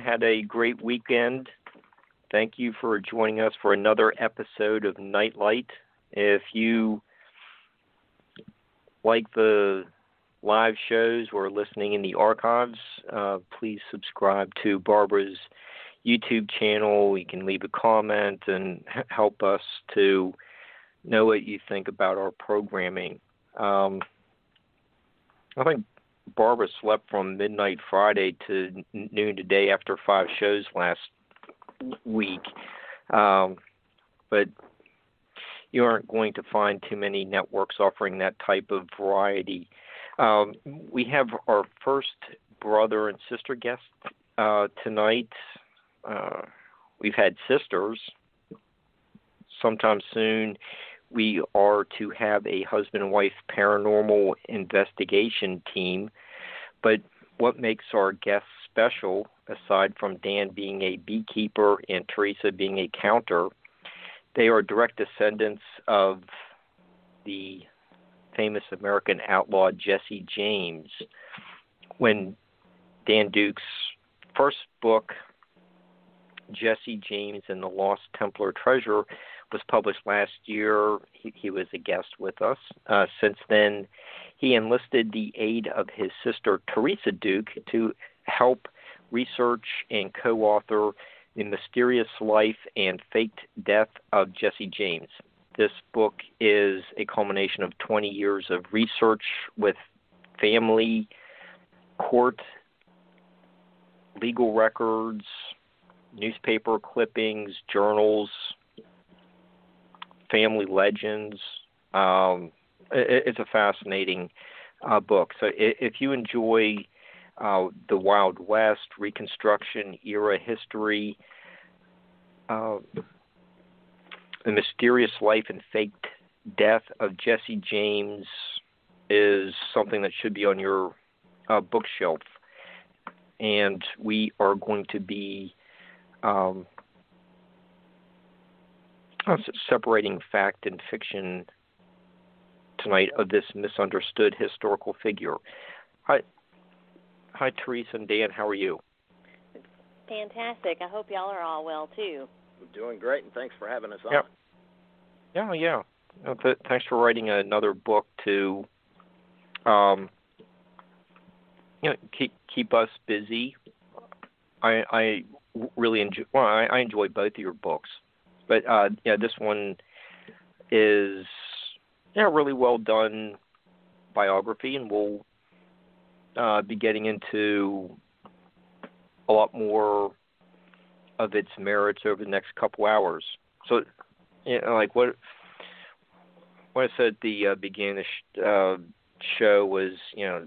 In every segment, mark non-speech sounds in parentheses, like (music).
Had a great weekend. Thank you for joining us for another episode of Nightlight. If you like the live shows or listening in the archives, uh, please subscribe to Barbara's YouTube channel. You can leave a comment and help us to know what you think about our programming. Um, I think Barbara slept from midnight Friday to noon today after five shows last week. Um, but you aren't going to find too many networks offering that type of variety. Um, we have our first brother and sister guest uh, tonight. Uh, we've had sisters. Sometime soon, we are to have a husband and wife paranormal investigation team. But what makes our guests special, aside from Dan being a beekeeper and Teresa being a counter, they are direct descendants of the famous American outlaw Jesse James. When Dan Duke's first book, Jesse James and the Lost Templar Treasure, was published last year, he, he was a guest with us. Uh, since then, he enlisted the aid of his sister Teresa Duke to help research and co author The Mysterious Life and Faked Death of Jesse James. This book is a culmination of 20 years of research with family, court, legal records, newspaper clippings, journals, family legends. Um, it, it's a fascinating uh, book. So if you enjoy uh, the Wild West, Reconstruction era history, uh, the mysterious life and faked death of Jesse James is something that should be on your uh, bookshelf. And we are going to be um, separating fact and fiction tonight of this misunderstood historical figure. Hi, hi, Teresa and Dan. How are you? Fantastic. I hope y'all are all well too. Doing great, and thanks for having us on. Yeah, yeah, yeah. Uh, th- thanks for writing another book to, um, you know, keep keep us busy. I I really enjoy. Well, I, I enjoy both of your books, but uh, yeah, this one is yeah really well done biography, and we'll uh, be getting into a lot more of its merits over the next couple hours. So, you know, like what what I said at the uh, beginning of the sh- uh, show was, you know,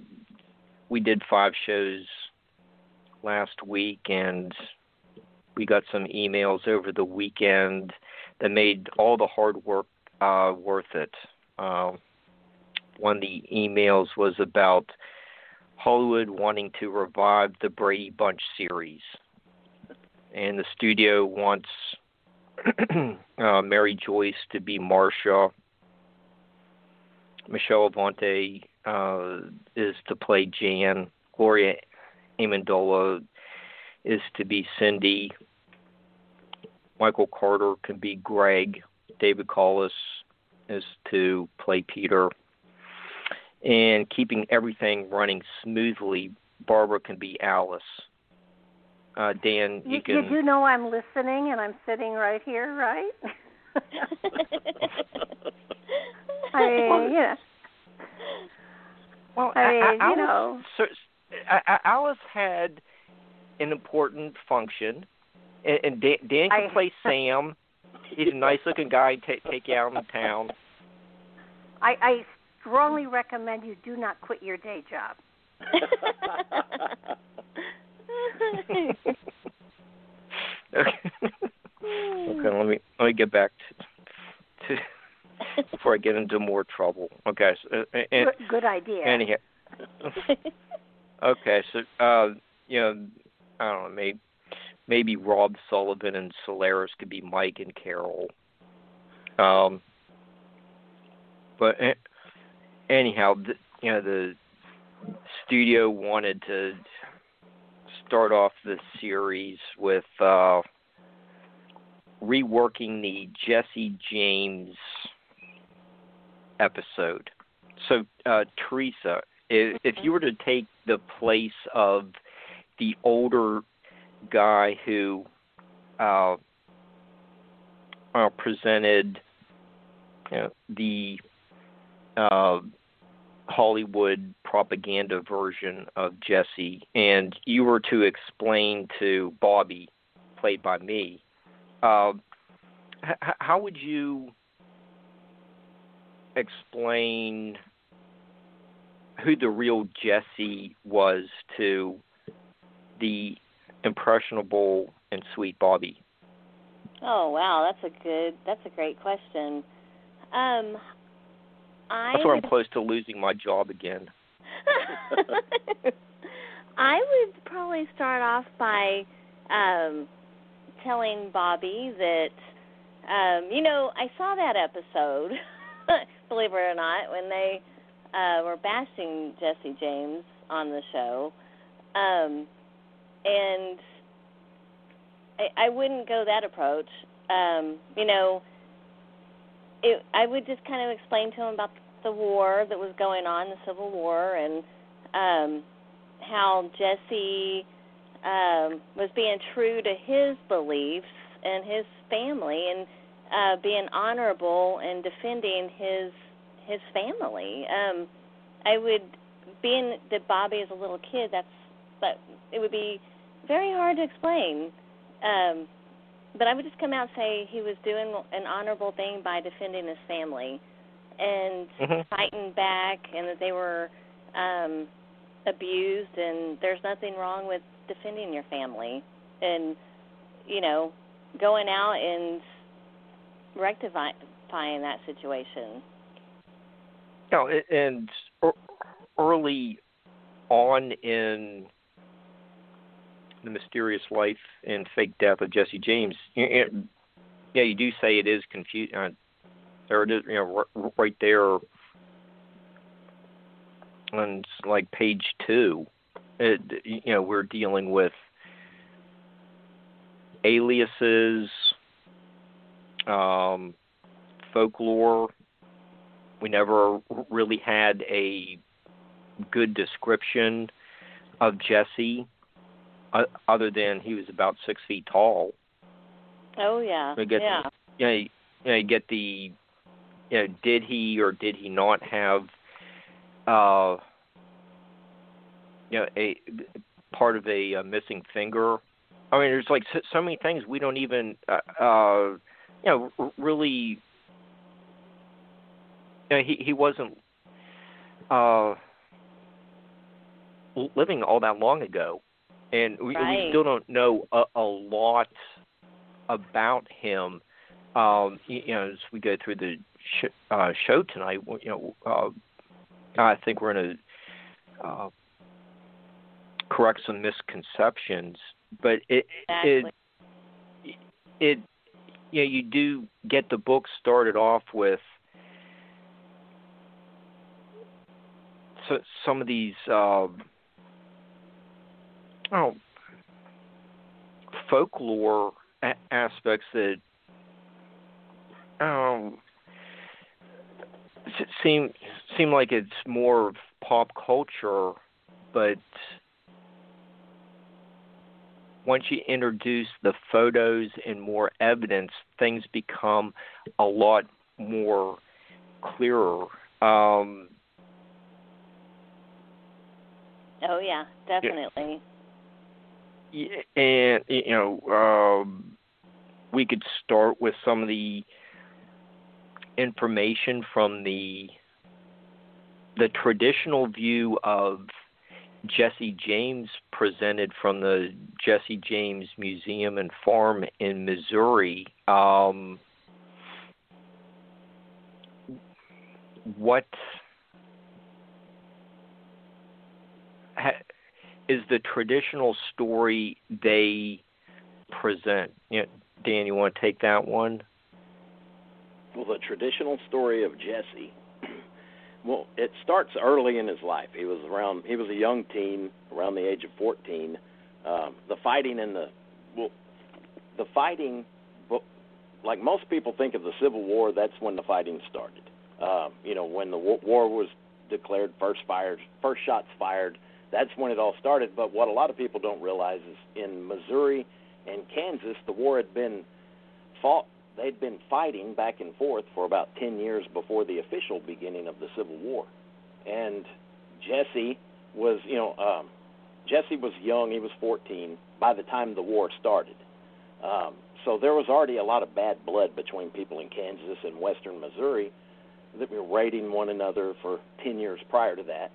we did five shows last week, and we got some emails over the weekend that made all the hard work uh, worth it. Uh, one of the emails was about Hollywood wanting to revive the Brady Bunch series, and the studio wants (clears throat) uh, Mary Joyce to be Marcia. Michelle Avenatti uh, is to play Jan. Gloria Amendola is to be Cindy. Michael Carter can be Greg. David Collis is to play Peter. And keeping everything running smoothly, Barbara can be Alice. Uh, Dan, you, you can. You do know I'm listening, and I'm sitting right here, right? (laughs) I mean, you know. Well, I mean, I, I, you know. So, Alice had an important function, and, and Dan, Dan can I- play Sam. He's a nice-looking guy. Take take you out in town. I, I strongly recommend you do not quit your day job. okay. (laughs) okay, let me let me get back to, to before I get into more trouble. Okay, so, uh, and, Good, good idea. anyhow, okay, so uh, you know, I don't know, maybe maybe Rob Sullivan and Solaris could be Mike and Carol. Um, but anyhow, the, you know, the studio wanted to start off the series with uh, reworking the Jesse James episode. So, uh, Teresa, if, if you were to take the place of the older guy who uh, uh, presented you know, the uh, Hollywood propaganda version of Jesse, and you were to explain to Bobby, played by me, uh, h- how would you explain who the real Jesse was to the impressionable and sweet Bobby? Oh wow, that's a good. That's a great question. Um, I That's where would, I'm close to losing my job again. (laughs) I would probably start off by um, telling Bobby that, um, you know, I saw that episode, (laughs) believe it or not, when they uh, were bashing Jesse James on the show, um, and I, I wouldn't go that approach. Um, you know, it, I would just kind of explain to him about the war that was going on, the Civil War, and um, how Jesse um, was being true to his beliefs and his family, and uh, being honorable and defending his his family. Um, I would, being that Bobby is a little kid, that's but it would be very hard to explain. Um, but I would just come out and say he was doing an honorable thing by defending his family and Mhm. fighting back, and that they were um, abused, and there's nothing wrong with defending your family, and you know, going out and rectifying that situation. No, and early on in the mysterious life and fake death of Jesse James, y- y- yeah, you do say it is confusing. Uh, there it is, you know, r- right there on like page two. It, you know, we're dealing with aliases, um, folklore. We never really had a good description of Jesse, uh, other than he was about six feet tall. Oh yeah, get yeah. You know, you, you know, you get the, you know, did he or did he not have, uh, you know, a part of a, uh missing finger? I mean, there's like so, so many things we don't even, uh, uh you know, r- really. You know, he he wasn't uh living all that long ago, and we, we still don't know a, a lot about him. Um, you, you know, as we go through the sh- uh, show tonight, you know, uh, I think we're going to uh, correct some misconceptions. But it Exactly. it it you know you do get the book started off with so, some of these um, oh folklore a- aspects that um seem seem like it's more of pop culture, but once you introduce the photos and more evidence, things become a lot more clearer. Um, Oh yeah, definitely. y- and you know, um, we could start with some of the information from the the traditional view of Jesse James presented from the Jesse James Museum and Farm in Missouri. Um, what ha, is the traditional story they present? You know, Dan, you want to take that one? Well, the traditional story of Jesse. (clears throat) Well, it starts early in his life. He was around. He was a young teen, around the age of 14. Um, the fighting in the well, the fighting, like most people think of the Civil War, that's when the fighting started. Um, you know, when the war was declared, first fired, first shots fired. That's when it all started. But what a lot of people don't realize is in Missouri and Kansas, the war had been fought they'd been fighting back and forth for about 10 years before the official beginning of the Civil War. And Jesse was, you know, um, Jesse was young. He was 14 by the time the war started. Um, so there was already a lot of bad blood between people in Kansas and western Missouri that were raiding one another for 10 years prior to that.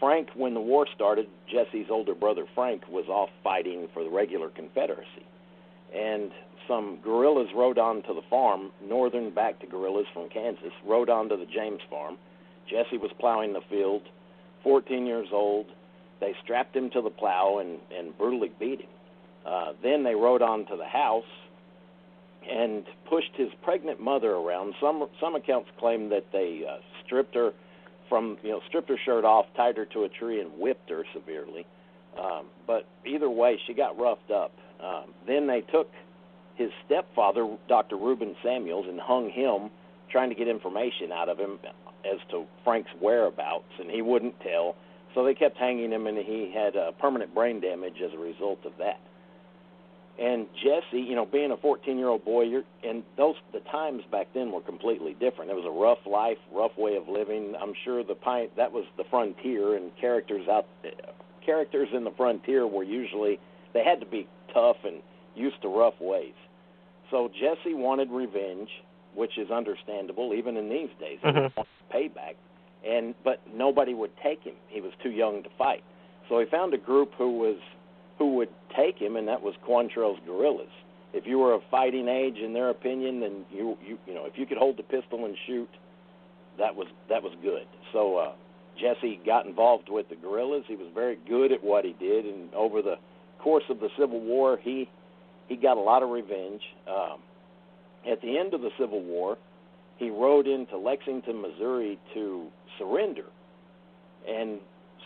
Frank, when the war started, Jesse's older brother Frank was off fighting for the regular Confederacy. And some guerrillas rode on to the farm, northern back to guerrillas from Kansas, rode on to the James farm. Jesse was plowing the field, 14 years old. They strapped him to the plow and, and brutally beat him. Uh, then they rode on to the house and pushed his pregnant mother around. Some some accounts claim that they uh, stripped her from you know stripped her shirt off, tied her to a tree, and whipped her severely. Um, but either way, she got roughed up. Um, then they took his stepfather, Dr. Reuben Samuels, and hung him, trying to get information out of him as to Frank's whereabouts, and he wouldn't tell. So they kept hanging him, and he had uh, permanent brain damage as a result of that. And Jesse, you know, being a 14-year-old boy, you're, and those the times back then were completely different. It was a rough life, rough way of living. I'm sure the pine that was the frontier, and characters out characters in the frontier were usually they had to be tough and used to rough ways. So Jesse wanted revenge, which is understandable even in these days. Mhm. wanted payback, and but nobody would take him. He was too young to fight. So he found a group who was who would take him, and that was Quantrill's guerrillas. If you were of fighting age, in their opinion, then you you you know if you could hold the pistol and shoot, that was that was good. So uh, Jesse got involved with the guerrillas. He was very good at what he did, and over the course of the Civil War, he he got a lot of revenge. Um, at the end of the Civil War, he rode into Lexington, Missouri, to surrender, and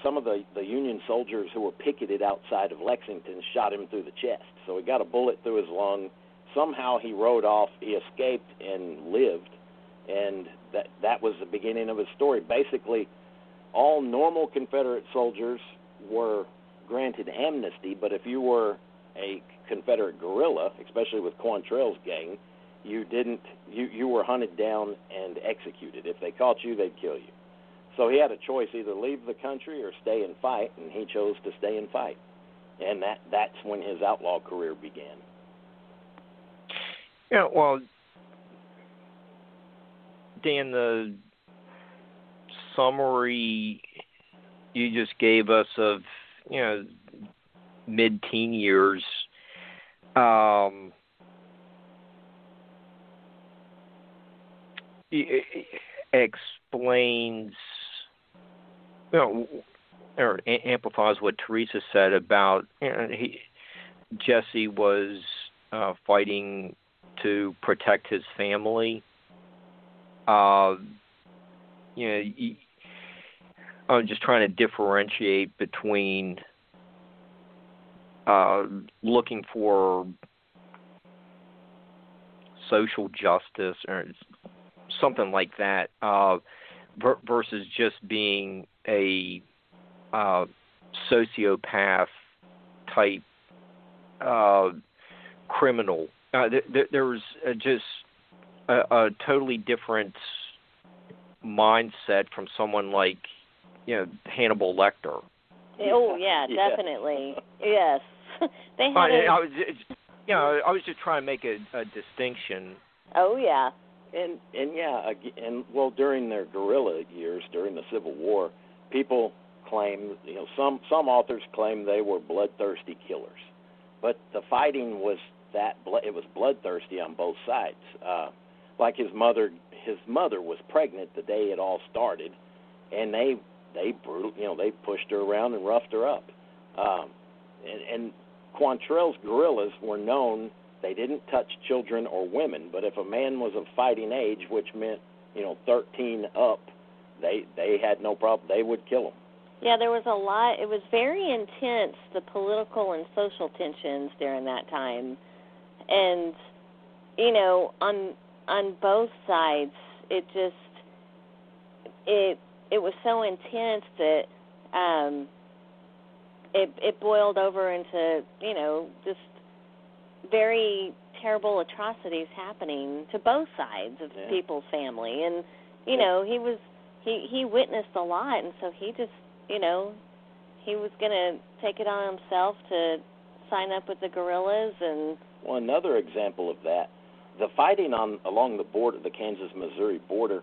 some of the the Union soldiers who were picketed outside of Lexington shot him through the chest. So he got a bullet through his lung. Somehow he rode off. He escaped and lived, and that that was the beginning of his story. Basically, all normal Confederate soldiers were granted amnesty, but if you were a Confederate guerrilla, especially with Quantrill's gang, you didn't you you were hunted down and executed. If they caught you, they'd kill you. So he had a choice: either leave the country or stay and fight, and he chose to stay and fight. And that that's when his outlaw career began. Yeah, well, Dan, the summary you just gave us of you know mid-teen years um, explains you know or amplifies what Teresa said about you know, he, Jesse was uh, fighting to protect his family. Uh, you know, he, I'm just trying to differentiate between uh, looking for social justice or something like that uh, versus just being a uh, sociopath type uh, criminal. Uh, there, was uh, just a, a totally different mindset from someone like you know Hannibal Lecter. Oh yeah, (laughs) yeah. definitely. yes, (laughs) they had. I, I was, you know, I was just trying to make a, a distinction. Oh yeah. And and yeah, and well, during their guerrilla years, during the Civil War, people claim, you know, some some authors claim they were bloodthirsty killers, but the fighting was that it was bloodthirsty on both sides. Uh, like his mother, his mother was pregnant the day it all started, and they they brutal, you know, they pushed her around and roughed her up. Um, and, and Quantrill's guerrillas were known they didn't touch children or women, but if a man was of fighting age, which meant you know 13 up, they they had no problem. They would kill them. Yeah, there was a lot. It was very intense, the political and social tensions during that time, and you know, on on both sides, it just it it was so intense that um it it boiled over into you know just very terrible atrocities happening to both sides of yeah. people's family and you know he was he he witnessed a lot and so he just you know he was going to take it on himself to sign up with the guerrillas and well another example of that the fighting on along the border the Kansas Missouri border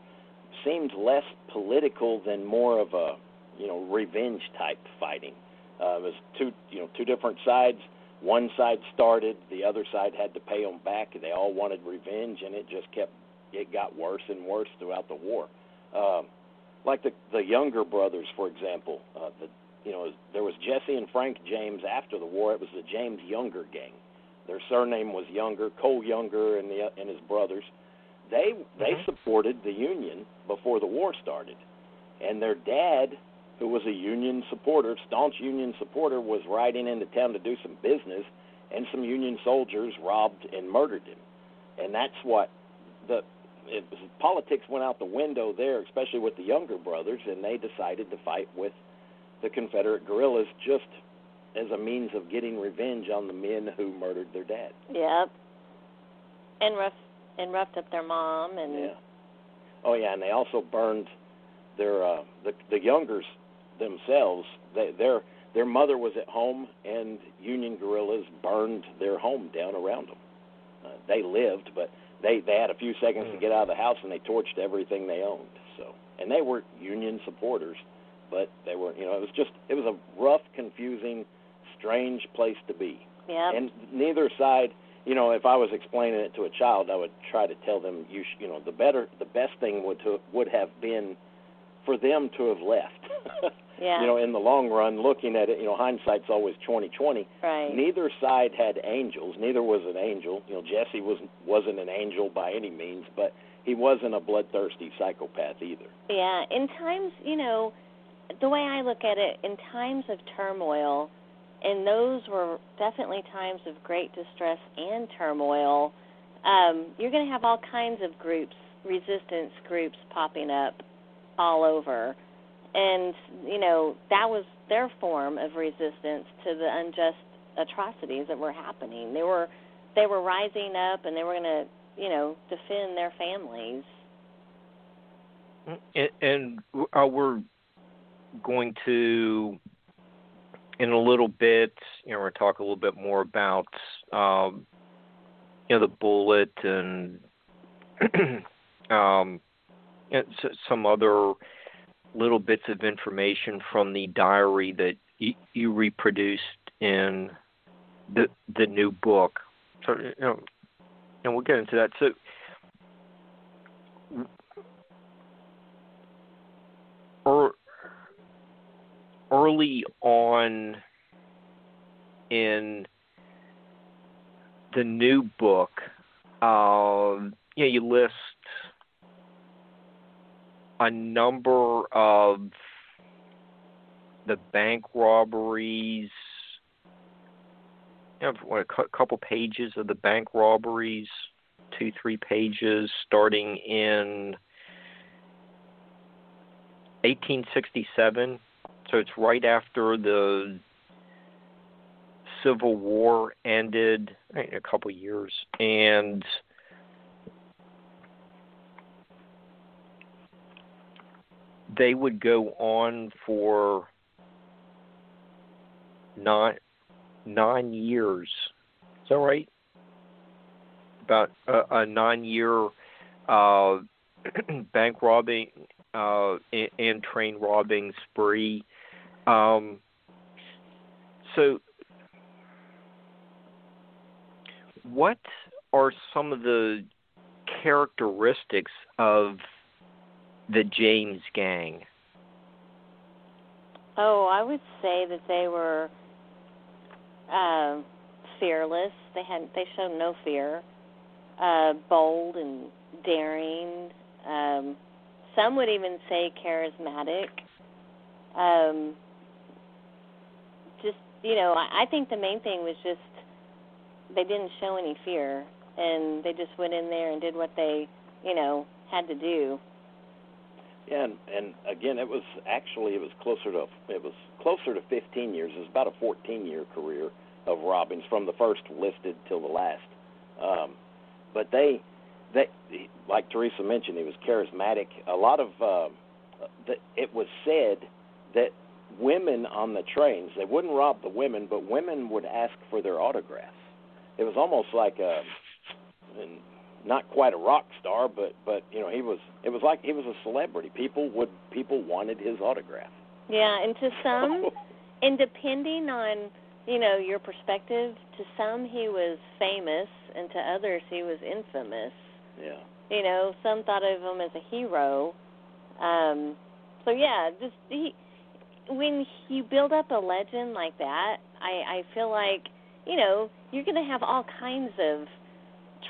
seemed less political than more of a you know revenge type fighting uh, it was two, you know, two different sides. One side started, the other side had to pay them back. They all wanted revenge, and it just kept, it got worse and worse throughout the war. Um, like the the younger brothers, for example, uh, the you know there was Jesse and Frank James after the war. It was the James Younger gang. Their surname was Younger, Cole Younger, and the and his brothers. They they mm-hmm. supported the Union before the war started, and their dad who was a union supporter, staunch union supporter, was riding into town to do some business, and some Union soldiers robbed and murdered him. And that's what the it, politics went out the window there, especially with the younger brothers, and they decided to fight with the Confederate guerrillas just as a means of getting revenge on the men who murdered their dad. Yep. And rough and roughed up their mom and yeah. Oh yeah, and they also burned their uh the the youngers themselves. They, their their mother was at home, and Union guerrillas burned their home down around them. Uh, they lived, but they they had a few seconds mm. to get out of the house, and they torched everything they owned. So, and they were Union supporters, but they were, you know, it was just it was a rough, confusing, strange place to be. Yeah. And neither side you know, if I was explaining it to a child, I would try to tell them, you, sh- you know, the better, the best thing would to, would have been for them to have left. (laughs) Yeah. You know, in the long run, looking at it, you know, hindsight's always twenty twenty. Right. Neither side had angels. Neither was an angel. You know, Jesse was wasn't an angel by any means, but he wasn't a bloodthirsty psychopath either. Yeah. In times, you know, the way I look at it, in times of turmoil, and those were definitely times of great distress and turmoil. Um, you're going to have all kinds of groups, resistance groups popping up all over and you know that was their form of resistance to the unjust atrocities that were happening. They were they were rising up and they were going to you know defend their families. And, and uh, we're going to in a little bit, you know, we're going to talk a little bit more about um, you know the bullet and (clears throat) um, and some other little bits of information from the diary that you, you reproduced in the the new book. So you know, and we'll get into that. So. early on in the new book, um, you know, you list a number of the bank robberies. You know, what, a couple pages of the bank robberies, two, three pages, starting in 1867. So it's right after the Civil War ended, a couple years, and they would go on for nine nine years. Is that right? About a, a nine-year uh, (clears throat) bank robbing uh, and, and train robbing spree. Um, so, what are some of the characteristics of the James gang? Oh, I would say that they were uh, fearless. They had they showed no fear. Uh, bold and daring. Um, some would even say charismatic. Um, just you know, I, I think the main thing was just they didn't show any fear, and they just went in there and did what they, you know, had to do. Yeah, and, and again, it was actually it was closer to it was closer to 15 years. It was about a 14 year career of robbings from the first listed till the last. Um, but they, they, like Teresa mentioned, he was charismatic. A lot of uh, the, it was said that women on the trains they wouldn't rob the women, but women would ask for their autographs. It was almost like a, not quite a rock star, but but you know he was. It was like he was a celebrity. People would people wanted his autograph. Yeah, and to some, (laughs) and depending on you know your perspective, to some he was famous, and to others he was infamous. Yeah. You know, some thought of him as a hero. Um, so yeah, just he when you build up a legend like that, I I feel like you know you're going to have all kinds of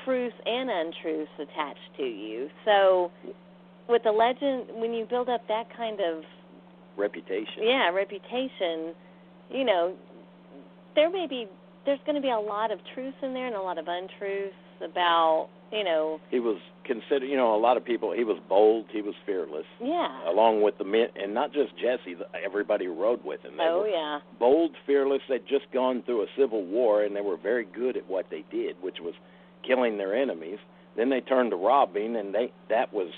truths and untruths attached to you. So with a legend, when you build up that kind of reputation, yeah, reputation, you know, there may be there's going to be a lot of truths in there and a lot of untruths about you know. He was considered you know a lot of people he was bold he was fearless. Yeah. Along with the men and not just jesse everybody rode with him they oh yeah. bold fearless. They'd just gone through a civil war and they were very good at what they did which was killing their enemies. Then they turned to robbing, and they that was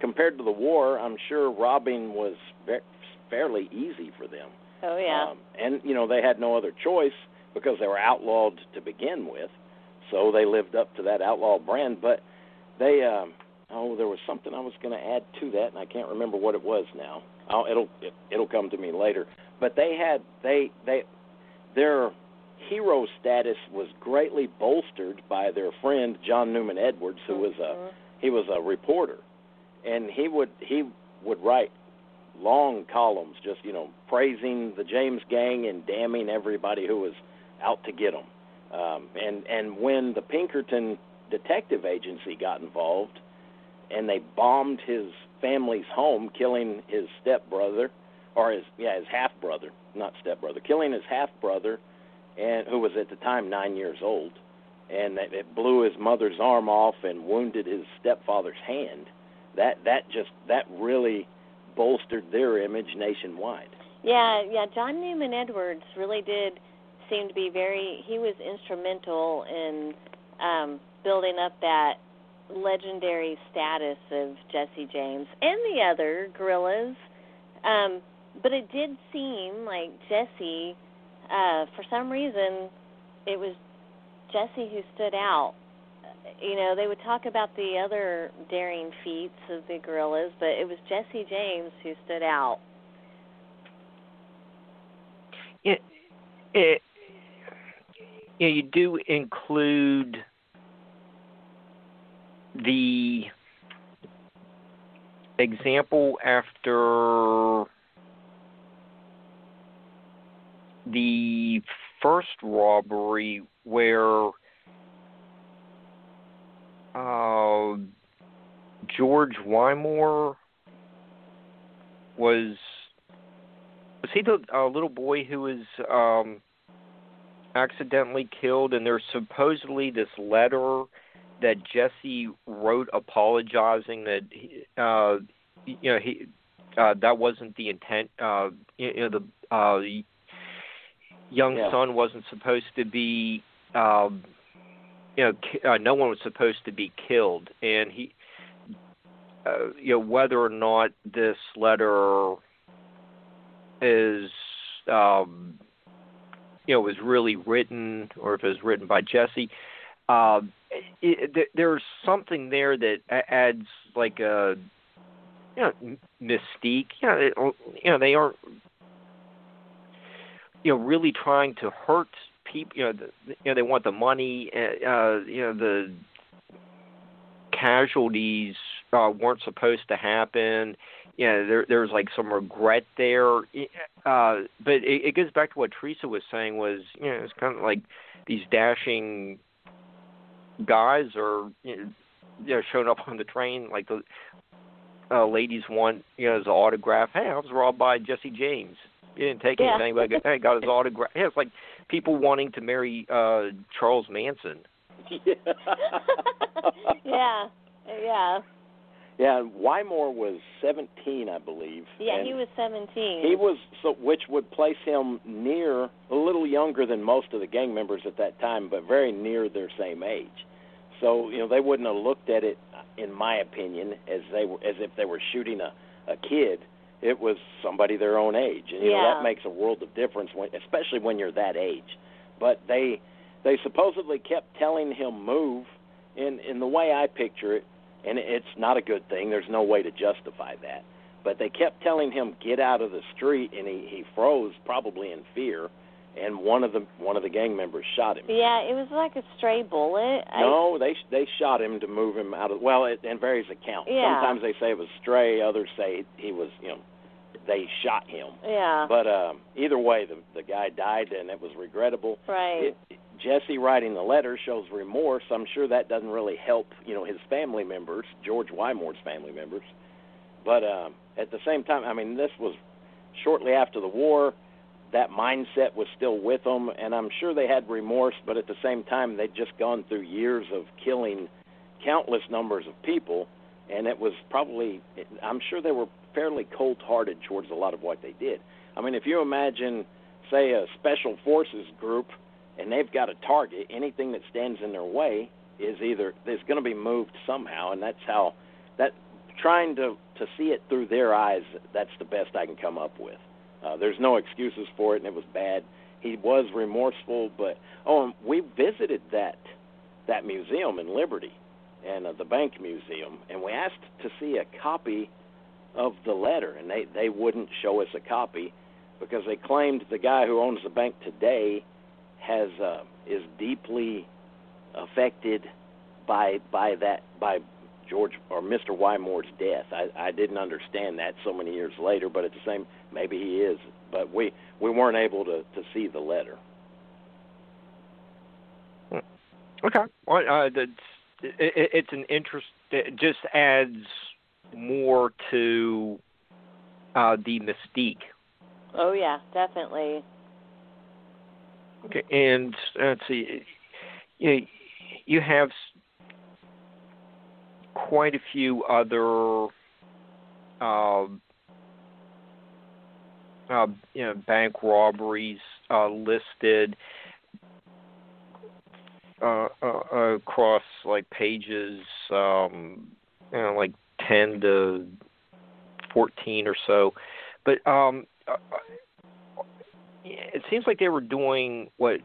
compared to the war. I'm sure robbing was fairly easy for them. Oh yeah. Um, and you know they had no other choice because they were outlawed to begin with, so they lived up to that outlaw brand. But they, um, oh, there was something I was going to add to that, and I can't remember what it was now. I'll, it'll it, it'll come to me later. But they had they they their hero status was greatly bolstered by their friend John Newman Edwards, who was a Mhm. he was a reporter, and he would he would write long columns, just you know praising the James Gang and damning everybody who was out to get them. Um, and and when the Pinkerton Detective Agency got involved, and they bombed his family's home, killing his stepbrother, or his yeah his half brother, not stepbrother, killing his half brother and who was at the time nine years old, and it, blew his mother's arm off and wounded his stepfather's hand. That that just that really bolstered their image nationwide. Yeah, yeah. John Newman Edwards really did seem to be very. He was instrumental in um, building up that legendary status of Jesse James and the other guerrillas. Um, but it did seem like Jesse uh, for some reason, it was Jesse who stood out. You know, they would talk about the other daring feats of the guerrillas, but it was Jesse James who stood out. It, it, yeah, you do include the example after the first robbery where uh, George Wymore was was he the uh, little boy who was um accidentally killed? And there's supposedly this letter that Jesse wrote apologizing that he, uh you know he uh that wasn't the intent uh you know the uh young Yeah. son wasn't supposed to be um you know ki- uh, no one was supposed to be killed and he uh, you know whether or not this letter is um you know was really written or if it was written by Jesse um it, it, there's something there that adds like a you know m- mystique you know it, you know they aren't you know really trying to hurt people you know the, you know they want the money uh uh, you know the casualties uh weren't supposed to happen. You know there there's like some regret there. Uh but it, it goes back to what Teresa was saying was you know it's kind of like these dashing guys are you know, you know showing up on the train like the uh ladies want you know his autograph. Hey I was robbed by Jesse James he didn't take Yeah. anything but I got, his (laughs) autograph yeah, it's like people wanting to marry uh Charles Manson (laughs) yeah, yeah, Yeah, Wymore was 17, I believe. yeah. and He was seventeen. He was so, which would place him near a little younger than most of the gang members at that time, but very near their same age. So you know they wouldn't have looked at it, in my opinion, as they were as if they were shooting a a kid. It was somebody their own age, and you know that makes a world of difference, when, especially when you're that age. But they they supposedly kept telling him move, in in the way I picture it, and it's not a good thing. There's no way to justify that but they kept telling him get out of the street and he he froze probably in fear and one of the one of the gang members shot him Yeah, it was like a stray bullet. I, no they they shot him to move him out of well it in various accounts Yeah. sometimes they say it was stray others say he was you know they shot him Yeah. but um either way the the guy died and it was regrettable right. it, Jesse writing the letter shows remorse. I'm sure that doesn't really help, you know, his family members, George Wymore's family members. But um, at the same time, I mean, this was shortly after the war. That mindset was still with them, and I'm sure they had remorse. But at the same time, they'd just gone through years of killing countless numbers of people, and it was probably, I'm sure they were fairly cold-hearted towards a lot of what they did. I mean, if you imagine, say, a special forces group and they've got a target, anything that stands in their way is either is going to be moved somehow, and that's how that trying to to see it through their eyes. That's the best I can come up with. Uh, there's no excuses for it, and it was bad. He was remorseful, but oh, and we visited that that museum in Liberty, and uh, the Bank Museum, and we asked to see a copy of the letter, and they they wouldn't show us a copy because they claimed the guy who owns the bank today has uh, is deeply affected by by that by George or Mr. Wymore's death. I, I didn't understand that so many years later, but at the same maybe he is. But we we weren't able to to see the letter. Okay. Well, uh, that's it, it's an interest. It just adds more to uh, the mystique. Oh yeah, definitely. Okay, and uh, let's see, you you have quite a few other, um, uh, you know, bank robberies uh, listed uh, uh, across like pages, um, you know, like ten to fourteen or so, but um. Uh, it seems like they were doing what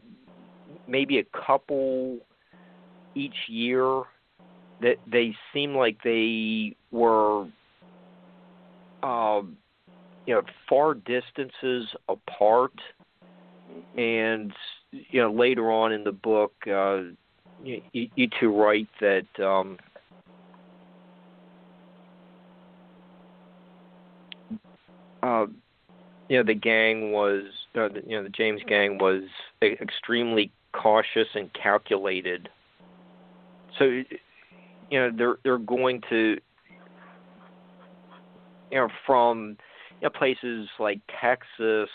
maybe a couple each year that they seem like they were um you know far distances apart and you know later on in the book uh you, you, you two write that um uh you know the gang was uh, the, you know the James gang was extremely cautious and calculated. So you know they're they're going to you know from you know, places like Texas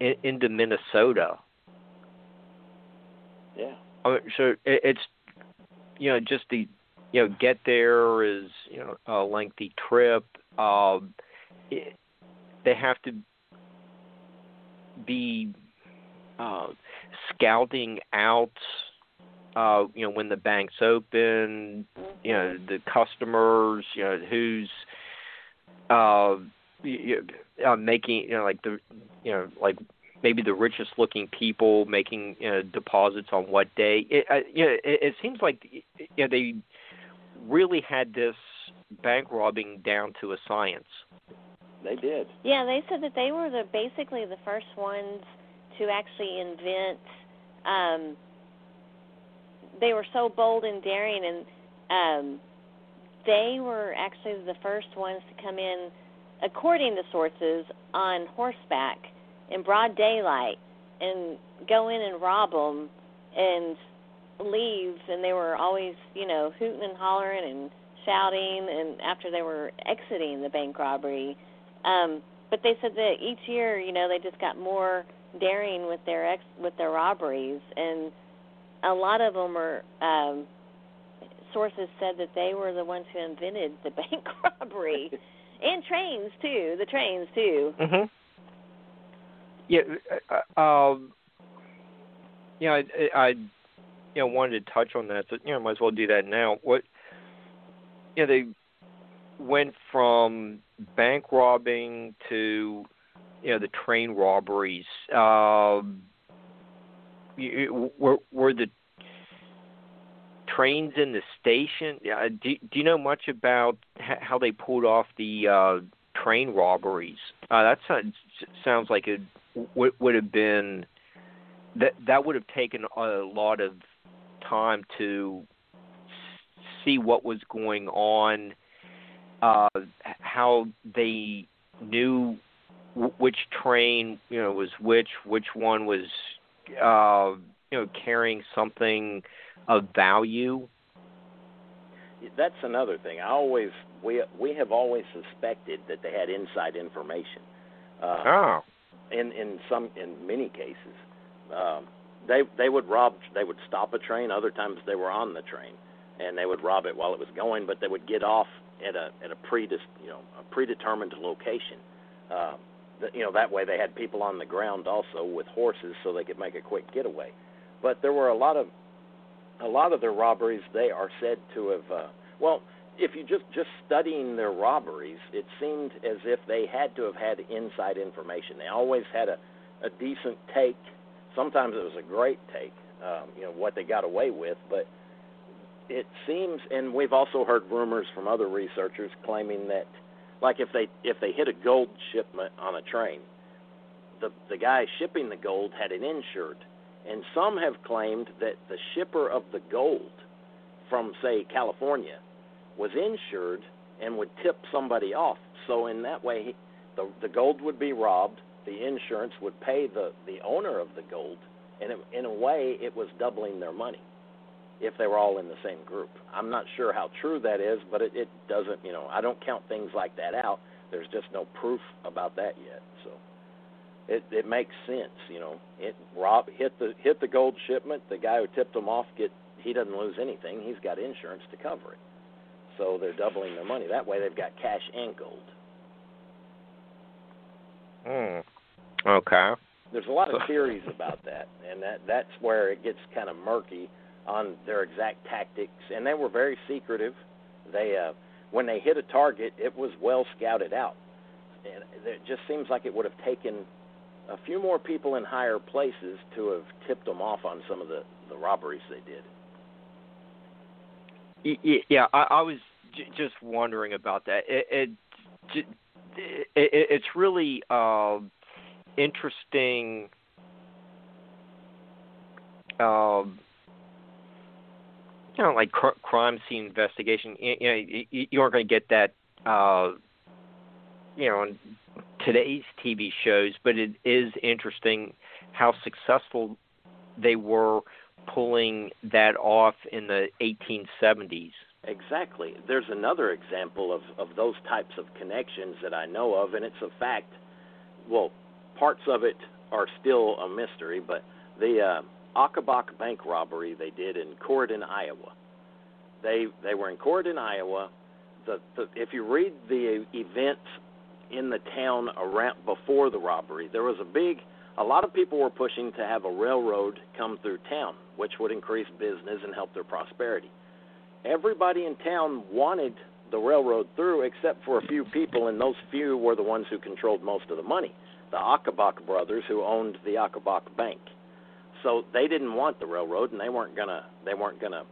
in, into Minnesota. Yeah. so it, it's you know just the you know get there is you know a lengthy trip. Um, they have to be uh, scouting out uh, you know when the bank's open, you know the customers, you know who's uh, you, uh, making you know like the you know like maybe the richest looking people making you know, deposits on what day. It, uh, you know, it, it seems like you know, they really had this bank robbing down to a science. They did. Yeah, they said that they were the basically the first ones to actually invent. Um, they were so bold and daring, and um, they were actually the first ones to come in, according to sources, on horseback in broad daylight and go in and rob them and leave. And they were always, you know, hooting and hollering and shouting. And after they were exiting the bank robbery, um, but they said that each year, you know, they just got more daring with their ex with their robberies, and a lot of them are. Um, sources said that they were the ones who invented the (laughs) bank robbery, and trains too. The trains too. Mm-hmm. Yeah. Uh, um. Yeah, I, I, you know, wanted to touch on that. So, you know, might as well do that now. What? You know, they went from bank robbing to you know the train robberies. You, were were the trains in the station? Uh, do Do you know much about how they pulled off the uh, train robberies? Uh, that sounds sounds like it would would have been that that would have taken a lot of time to see what was going on uh, how they knew w- which train you know was which, which one was uh, you know carrying something of value. That's another thing. I always we we have always suspected that they had inside information. Uh, oh. In in some in many cases, um, they they would rob. They would stop a train. Other times they were on the train, and they would rob it while it was going. But they would get off at a at a pre you know a predetermined location. Uh, that, you know that way they had people on the ground also with horses so they could make a quick getaway. But there were a lot of a lot of their robberies they are said to have uh, well if you just just studying their robberies it seemed as if they had to have had inside information. They always had a a decent take. Sometimes it was a great take, um, you know what they got away with, but it seems, and we've also heard rumors from other researchers claiming that, like if they if they hit a gold shipment on a train, the the guy shipping the gold had it insured, and some have claimed that the shipper of the gold from say California was insured and would tip somebody off. So in that way, the the gold would be robbed, the insurance would pay the the owner of the gold, and it, in a way, it was doubling their money if they were all in the same group. I'm not sure how true that is, but it, it doesn't, you know, I don't count things like that out. There's just no proof about that yet. So it it makes sense, you know. It rob hit the hit the gold shipment, the guy who tipped them off get he doesn't lose anything. He's got insurance to cover it. So they're doubling their money. That way they've got cash and gold. Hmm. Okay. There's a lot of theories about that, and that that's where it gets kind of murky on their exact tactics, and they were very secretive. They uh, when they hit a target, it was well scouted out, and it just seems like it would have taken a few more people in higher places to have tipped them off on some of the the robberies they did. Yeah, I, I was j- just wondering about that. It, it, it, it it's really uh, interesting. Um, you know, like cr- crime scene investigation. You, know, you, you aren't going to get that, uh, you know, on today's TV shows, but it is interesting how successful they were pulling that off in the 1870s. Exactly. There's another example of, of those types of connections that I know of, and it's a fact. Well, parts of it are still a mystery, but the uh, Ocobock bank robbery they did in Corydon, Iowa. They they were in Corydon, Iowa. The, the if you read the events in the town around before the robbery, there was a big a lot of people were pushing to have a railroad come through town, which would increase business and help their prosperity. Everybody in town wanted the railroad through except for a few people, and those few were the ones who controlled most of the money. The Ocobock brothers, who owned the Ocobock Bank, so they didn't want the railroad, and they weren't gonna they weren't gonna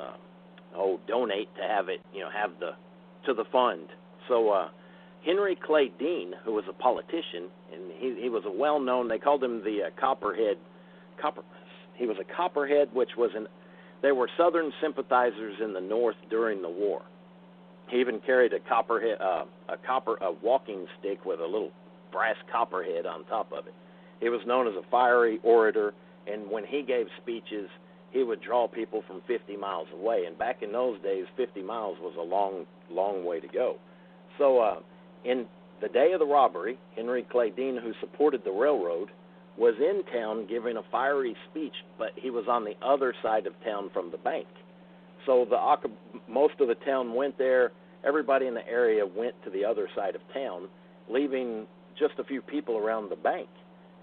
uh, oh donate to have it you know have the to the fund. So uh, Henry Clay Dean, who was a politician, and he, he was a well-known. They called him the uh, Copperhead. Copper. He was a Copperhead, which was an. They were Southern sympathizers in the North during the war. He even carried a copperhead, uh, a copper, a walking stick with a little brass copperhead on top of it. He was known as a fiery orator, and when he gave speeches, he would draw people from 50 miles away. And back in those days, 50 miles was a long, long way to go. So uh, in the day of the robbery, Henry Clay Dean, who supported the railroad, was in town giving a fiery speech, but he was on the other side of town from the bank. So the most of the town went there. Everybody in the area went to the other side of town, leaving just a few people around the bank.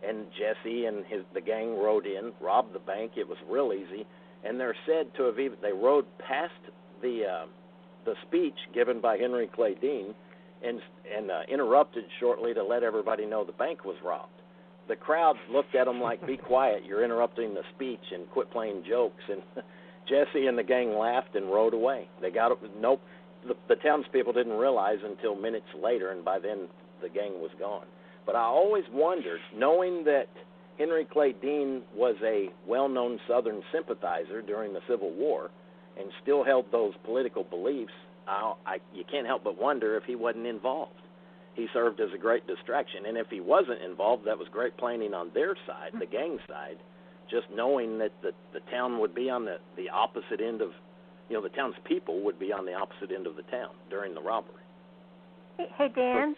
And Jesse and his the gang rode in, robbed the bank. It was real easy, and they're said to have even they rode past the uh, the speech given by Henry Clay Dean and and uh, interrupted shortly to let everybody know the bank was robbed. The crowd looked at him like, "Be quiet! You're interrupting the speech and quit playing jokes." And (laughs) Jesse and the gang laughed and rode away. They got. Nope. The, the townspeople didn't realize until minutes later, and by then the gang was gone. But I always wondered, knowing that Henry Clay Dean was a well-known Southern sympathizer during the Civil War, and still held those political beliefs, I, I, you can't help but wonder if he wasn't involved. He served as a great distraction, and if he wasn't involved, that was great planning on their side, the gang side. Just knowing that the the town would be on the the opposite end of, you know, the town's people would be on the opposite end of the town during the robbery. Hey, hey Dan.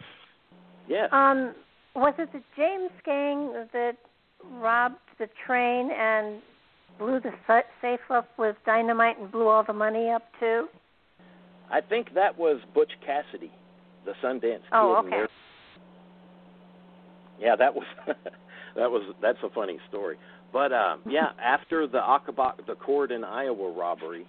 Yes. Um, was it the James gang that robbed the train and blew the safe up with dynamite and blew all the money up too? I think that was Butch Cassidy, the Sundance Kid. Oh, okay. Yeah, that was (laughs) that was that's a funny story. But uh, (laughs) yeah, after the Ocobock, the Corydon, Iowa robbery,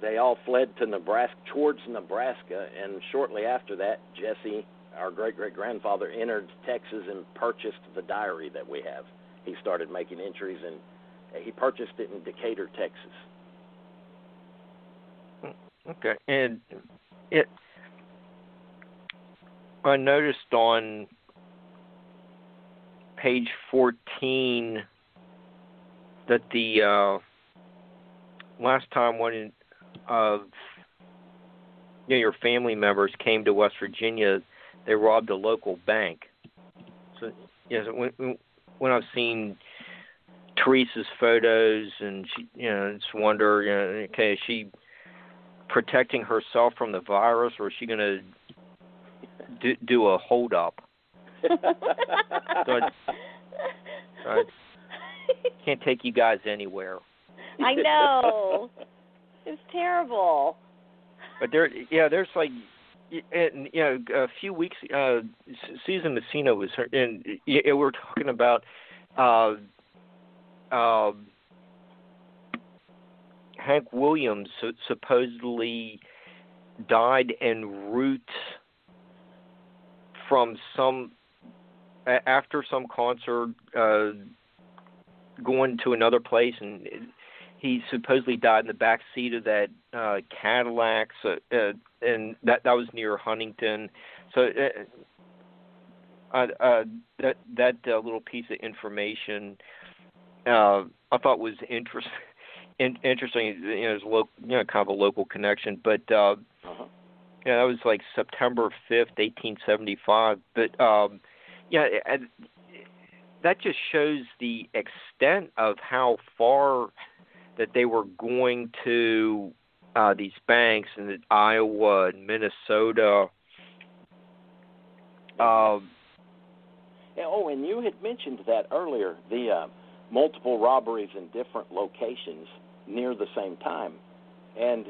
they all fled to Nebraska towards Nebraska, and shortly after that, Jesse, our great great grandfather, entered Texas and purchased the diary that we have. He started making entries, and he purchased it in Decatur, Texas. Okay, and it I noticed on page fourteen that the uh, last time one of you know, your family members came to West Virginia, they robbed a local bank. So, you know, when when I've seen Teresa's photos, and she, you know, just wonder, you know, okay, is she protecting herself from the virus, or is she going to do, do a hold up? so I, I can't take you guys anywhere. I know. It's terrible. But there, yeah, there's like, and you know, a few weeks, uh, Susan Messina was, her, and yeah, we're talking about, uh, uh, Hank Williams supposedly died en route from some after some concert uh going to another place and he supposedly died in the back seat of that uh Cadillac so, uh, and that that was near Huntington so uh, uh, uh that that uh, little piece of information uh I thought was interesting in, interesting. You know, it's you know, kind of a local connection. But uh, uh-huh. yeah, that was like September fifth, eighteen seventy five. But um, yeah, that just shows the extent of how far that they were going to uh, these banks in Iowa and Minnesota. Um, oh, and you had mentioned that earlier. The uh, multiple robberies in different locations near the same time, and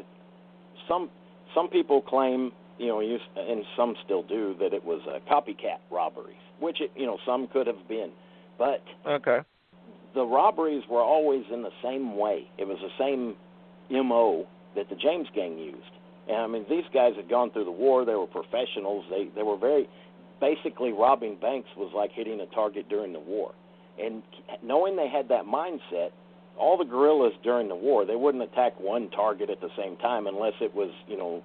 some some people claim, you know, and some still do, that it was a copycat robberies, which it, you know some could have been, but okay, the robberies were always in the same way. It was the same mo that the James gang used. And I mean, these guys had gone through the war. They were professionals. They they were very basically robbing banks was like hitting a target during the war. And knowing they had that mindset, all the guerrillas during the war, they wouldn't attack one target at the same time unless it was, you know,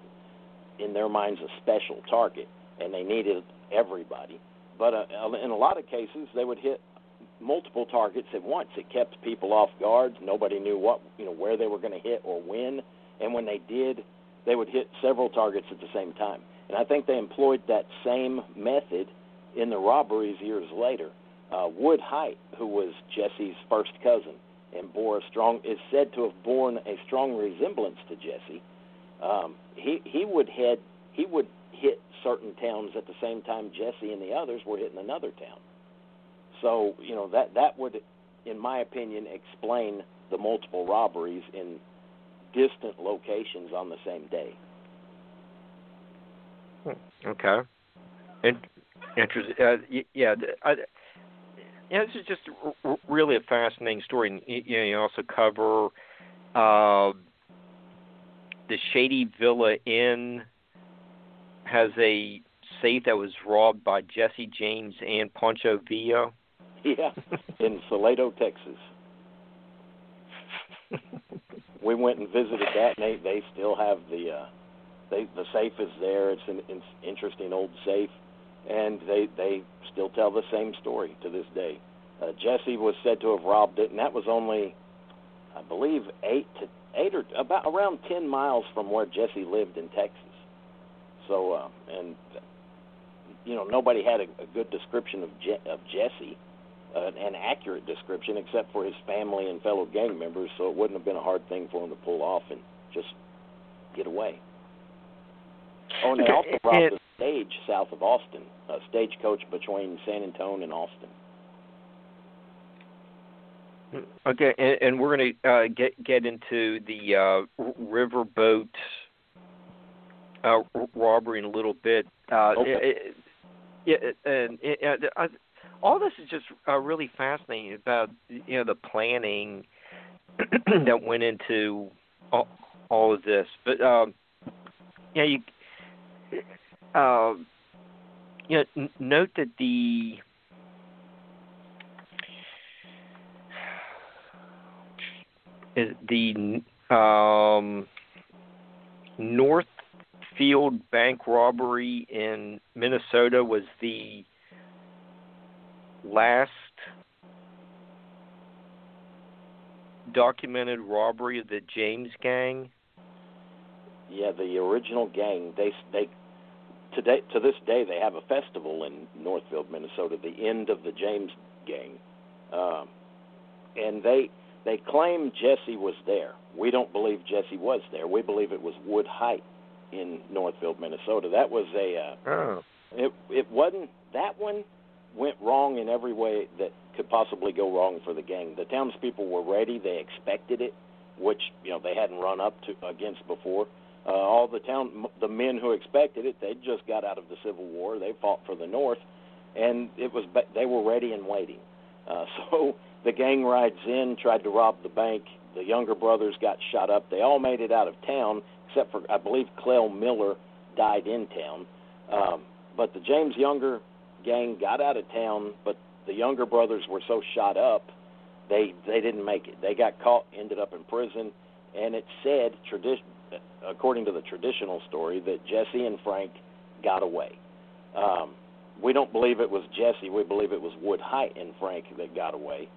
in their minds a special target and they needed everybody. But uh, in a lot of cases, they would hit multiple targets at once. It kept people off guard. Nobody knew what, you know, where they were going to hit or when. And when they did, they would hit several targets at the same time. And I think they employed that same method in the robberies years later. Uh, Wood Hite, who was Jesse's first cousin and bore a strong, is said to have borne a strong resemblance to Jesse. Um, he he would head he would hit certain towns at the same time Jesse and the others were hitting another town. So you know that that would, in my opinion, explain the multiple robberies in distant locations on the same day. Okay. And interesting. Uh, yeah. I, yeah, this is just really a fascinating story. And you, know, you also cover uh, the Shady Villa Inn has a safe that was robbed by Jesse James and Pancho Villa. Yeah, (laughs) in Salado, Texas. we went and visited that, and they they still have the uh, they the safe is there. It's an it's interesting old safe, and they they still tell the same story to this day. Uh, Jesse was said to have robbed it, and that was only, I believe, eight to eight or about around ten miles from where Jesse lived in Texas. So, uh, and you know, nobody had a, a good description of Je- of Jesse, an accurate description, except for his family and fellow gang members. So it wouldn't have been a hard thing for him to pull off and just get away. Oh, and they also robbed a stage south of Austin, a stagecoach between San Antonio and Austin. Okay, and, and we're going to uh, get get into the uh, riverboat uh, robbery in a little bit. Uh, okay. yeah, and uh, all this is just uh, really fascinating about you know the planning (clears throat) that went into all, all of this. But um, yeah, you uh, you know, n- note that the the um, Northfield bank robbery in Minnesota was the last documented robbery of the James gang. Yeah, the original gang. They they today to this day they have a festival in Northfield, Minnesota, the end of the James gang, um, and they they claim Jesse was there. We don't believe Jesse was there. We believe it was Wood Hite in Northfield, Minnesota. That was a uh, oh. it it wasn't that one went wrong in every way that could possibly go wrong for the gang. The townspeople were ready; they expected it, which you know they hadn't run up to against before. Uh, all the town, the men who expected it, they just got out of the Civil War. They fought for the North, and it was they were ready and waiting. Uh, (laughs) so the gang rides in, tried to rob the bank. The Younger brothers got shot up. They all made it out of town, except for I believe Clell Miller died in town. Um, but the James Younger gang got out of town, but the Younger brothers were so shot up, they they didn't make it. They got caught, ended up in prison, and it said tradition according to the traditional story, that Jesse and Frank got away. Um, we don't believe it was Jesse. We believe it was Wood Hite and Frank that got away.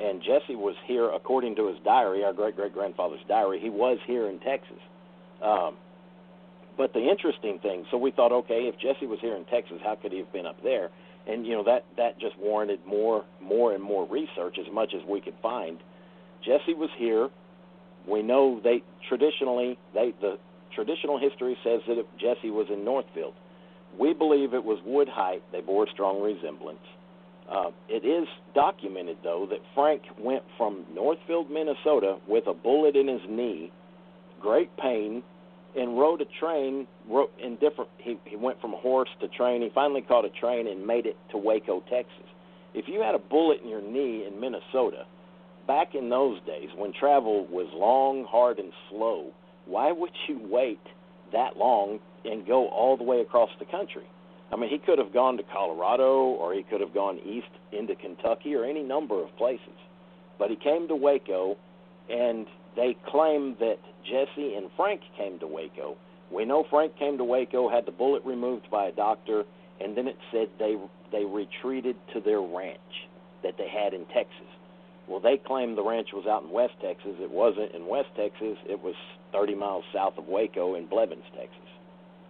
And Jesse was here, according to his diary, our great great grandfather's diary. He was here in Texas. Um, but the interesting thing, so we thought, okay, if Jesse was here in Texas, how could he have been up there? And you know that that just warranted more, more and more research as much as we could find. Jesse was here. We know they traditionally they the traditional history says that Jesse was in Northfield. We believe it was Wood Hite. They bore strong resemblance. Uh, it is documented, though, that Frank went from Northfield, Minnesota, with a bullet in his knee, great pain, and rode a train. Rode in different. He he went from horse to train. He finally caught a train and made it to Waco, Texas. If you had a bullet in your knee in Minnesota, back in those days when travel was long, hard, and slow, why would you wait that long and go all the way across the country? I mean, he could have gone to Colorado or he could have gone east into Kentucky or any number of places. But he came to Waco, and they claim that Jesse and Frank came to Waco. We know Frank came to Waco, had the bullet removed by a doctor, and then it said they they retreated to their ranch that they had in Texas. Well, they claimed the ranch was out in West Texas. It wasn't in West Texas. It was 30 miles south of Waco in Blevins, Texas,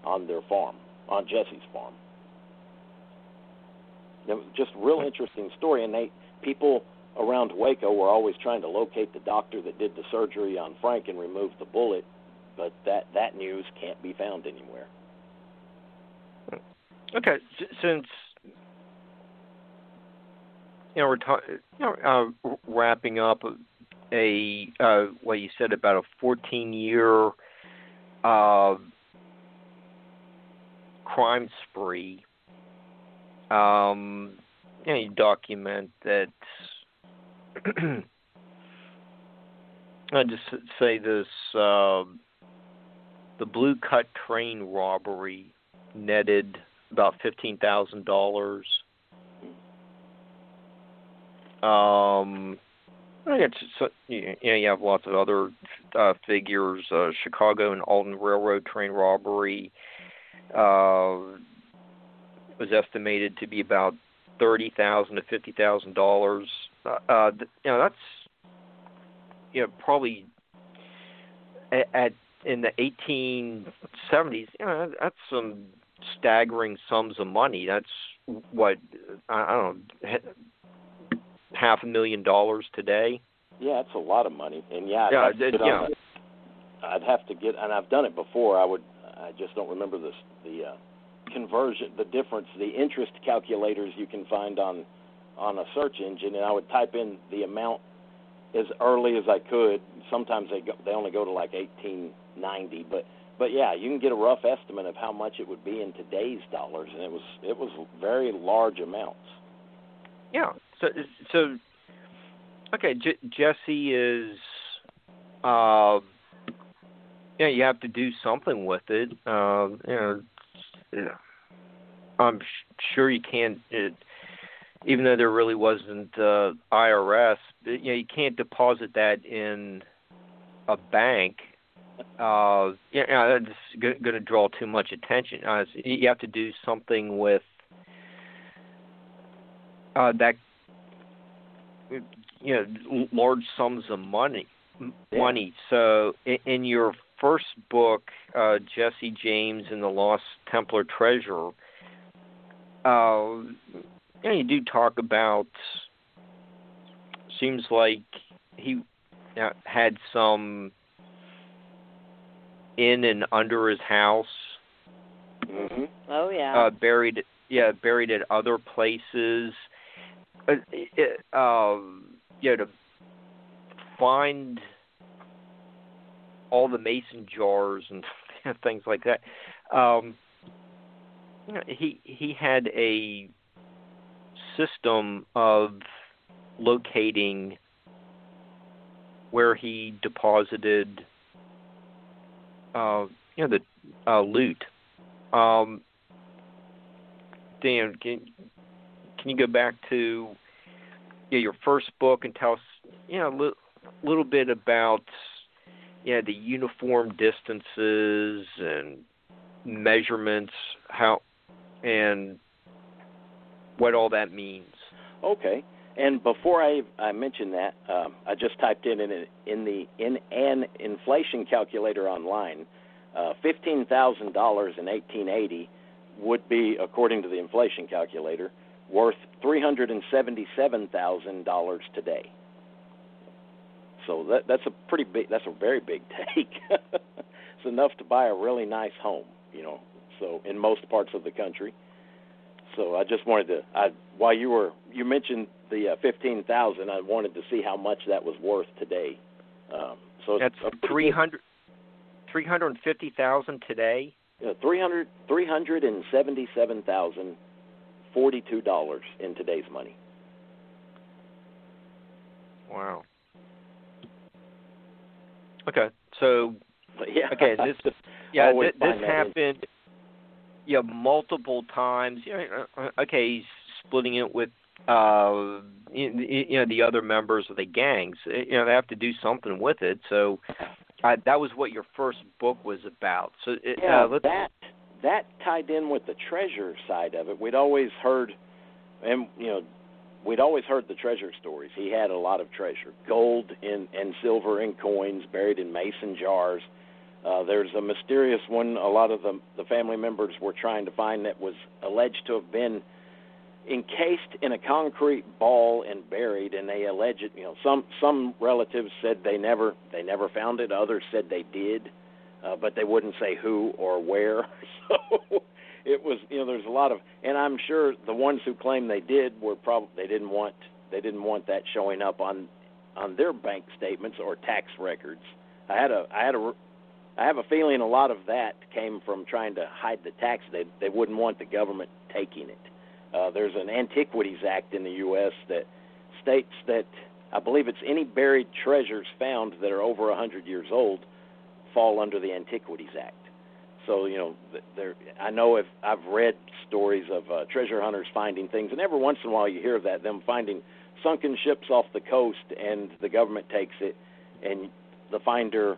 on their farm, on Jesse's farm. It was just real interesting story, and they people around Waco were always trying to locate the doctor that did the surgery on Frank and removed the bullet, but that that news can't be found anywhere. Okay, since you know we're ta- you know, uh, wrapping up a uh, what you said about a 14 year uh, crime spree. Um, you know, you document that I just say this: uh, the Blue Cut train robbery netted about fifteen thousand dollars. Um, I guess you know you have lots of other uh, figures. Uh, Chicago and Alton Railroad train robbery uh, was estimated to be about thirty thousand to fifty thousand dollars uh, uh you know that's you know probably at, at in the 1870s you know that's some staggering sums of money. That's what I don't know half a million dollars today. Yeah it's a lot of money. And yeah I'd yeah, have to it, yeah. the, I'd have to get and I've done it before. I would I just don't remember this the uh conversion the difference the interest calculators you can find on on a search engine, and I would type in the amount as early as I could. Sometimes they go, they only go to like 1890, but but yeah, you can get a rough estimate of how much it would be in today's dollars, and it was it was very large amounts. Yeah. So so okay, J- Jesse is. Uh, yeah, you have to do something with it. Uh, you know. I'm sh- sure you can't. It, even though there really wasn't uh, IRS, you know, you can't deposit that in a bank. Uh, you know, that's going to draw too much attention. Uh, you have to do something with uh, that, you know, large sums of money. Money. So, in, in your first book, uh, Jesse James and the Lost Templar Treasure, uh, yeah, you do talk about. Seems like he uh, had some in and under his house. Mm-hmm. Oh yeah. Uh, buried, yeah, buried at other places. Uh, it, um, yeah, to find all the mason jars and (laughs) things like that. Um, you know, he he had a system of locating where he deposited uh, you know the uh, loot. Um, Dan, can can you go back to yeah, your first book and tell us you know a li- little bit about yeah the uniform distances and measurements how and what all that means. Okay. And before I I mention that, um, I just typed in in in the in an inflation calculator online uh, fifteen thousand dollars in 1880 would be, according to the inflation calculator, worth three hundred and seventy-seven thousand dollars today. So that that's a pretty big. That's a very big take. (laughs) it's enough to buy a really nice home, you know. So in most parts of the country. So I just wanted to. I while you were you mentioned the uh, fifteen thousand, I wanted to see how much that was worth today. Um, so that's three hundred. Three hundred and fifty thousand today. Uh, three hundred three hundred and seventy seven thousand forty two dollars in today's money. Wow. Okay, so (laughs) yeah, okay, this (laughs) yeah th- this happened yeah multiple times. Yeah, uh, okay, he's splitting it with uh you know the other members of the gangs. You know they have to do something with it. So uh, that was what your first book was about. So it, uh, yeah, uh, that that tied in with the treasure side of it. We'd always heard, and you know, we'd always heard the treasure stories. He had a lot of treasure, gold and and silver and coins buried in mason jars. Uh, there's a mysterious one. A lot of the the family members were trying to find that was alleged to have been encased in a concrete ball and buried and they allege it you know some some relatives said they never they never found it others said they did uh, but they wouldn't say who or where (laughs) so it was you know there's a lot of and I'm sure the ones who claim they did were probably they didn't want they didn't want that showing up on on their bank statements or tax records I had a I had a I have a feeling a lot of that came from trying to hide the tax they they wouldn't want the government taking it uh, there's an Antiquities Act in the U.S. that states that I believe it's any buried treasures found that are over a 100 years old fall under the Antiquities Act. So you know, there. I know if I've read stories of uh, treasure hunters finding things, and every once in a while you hear that them finding sunken ships off the coast, and the government takes it, and the finder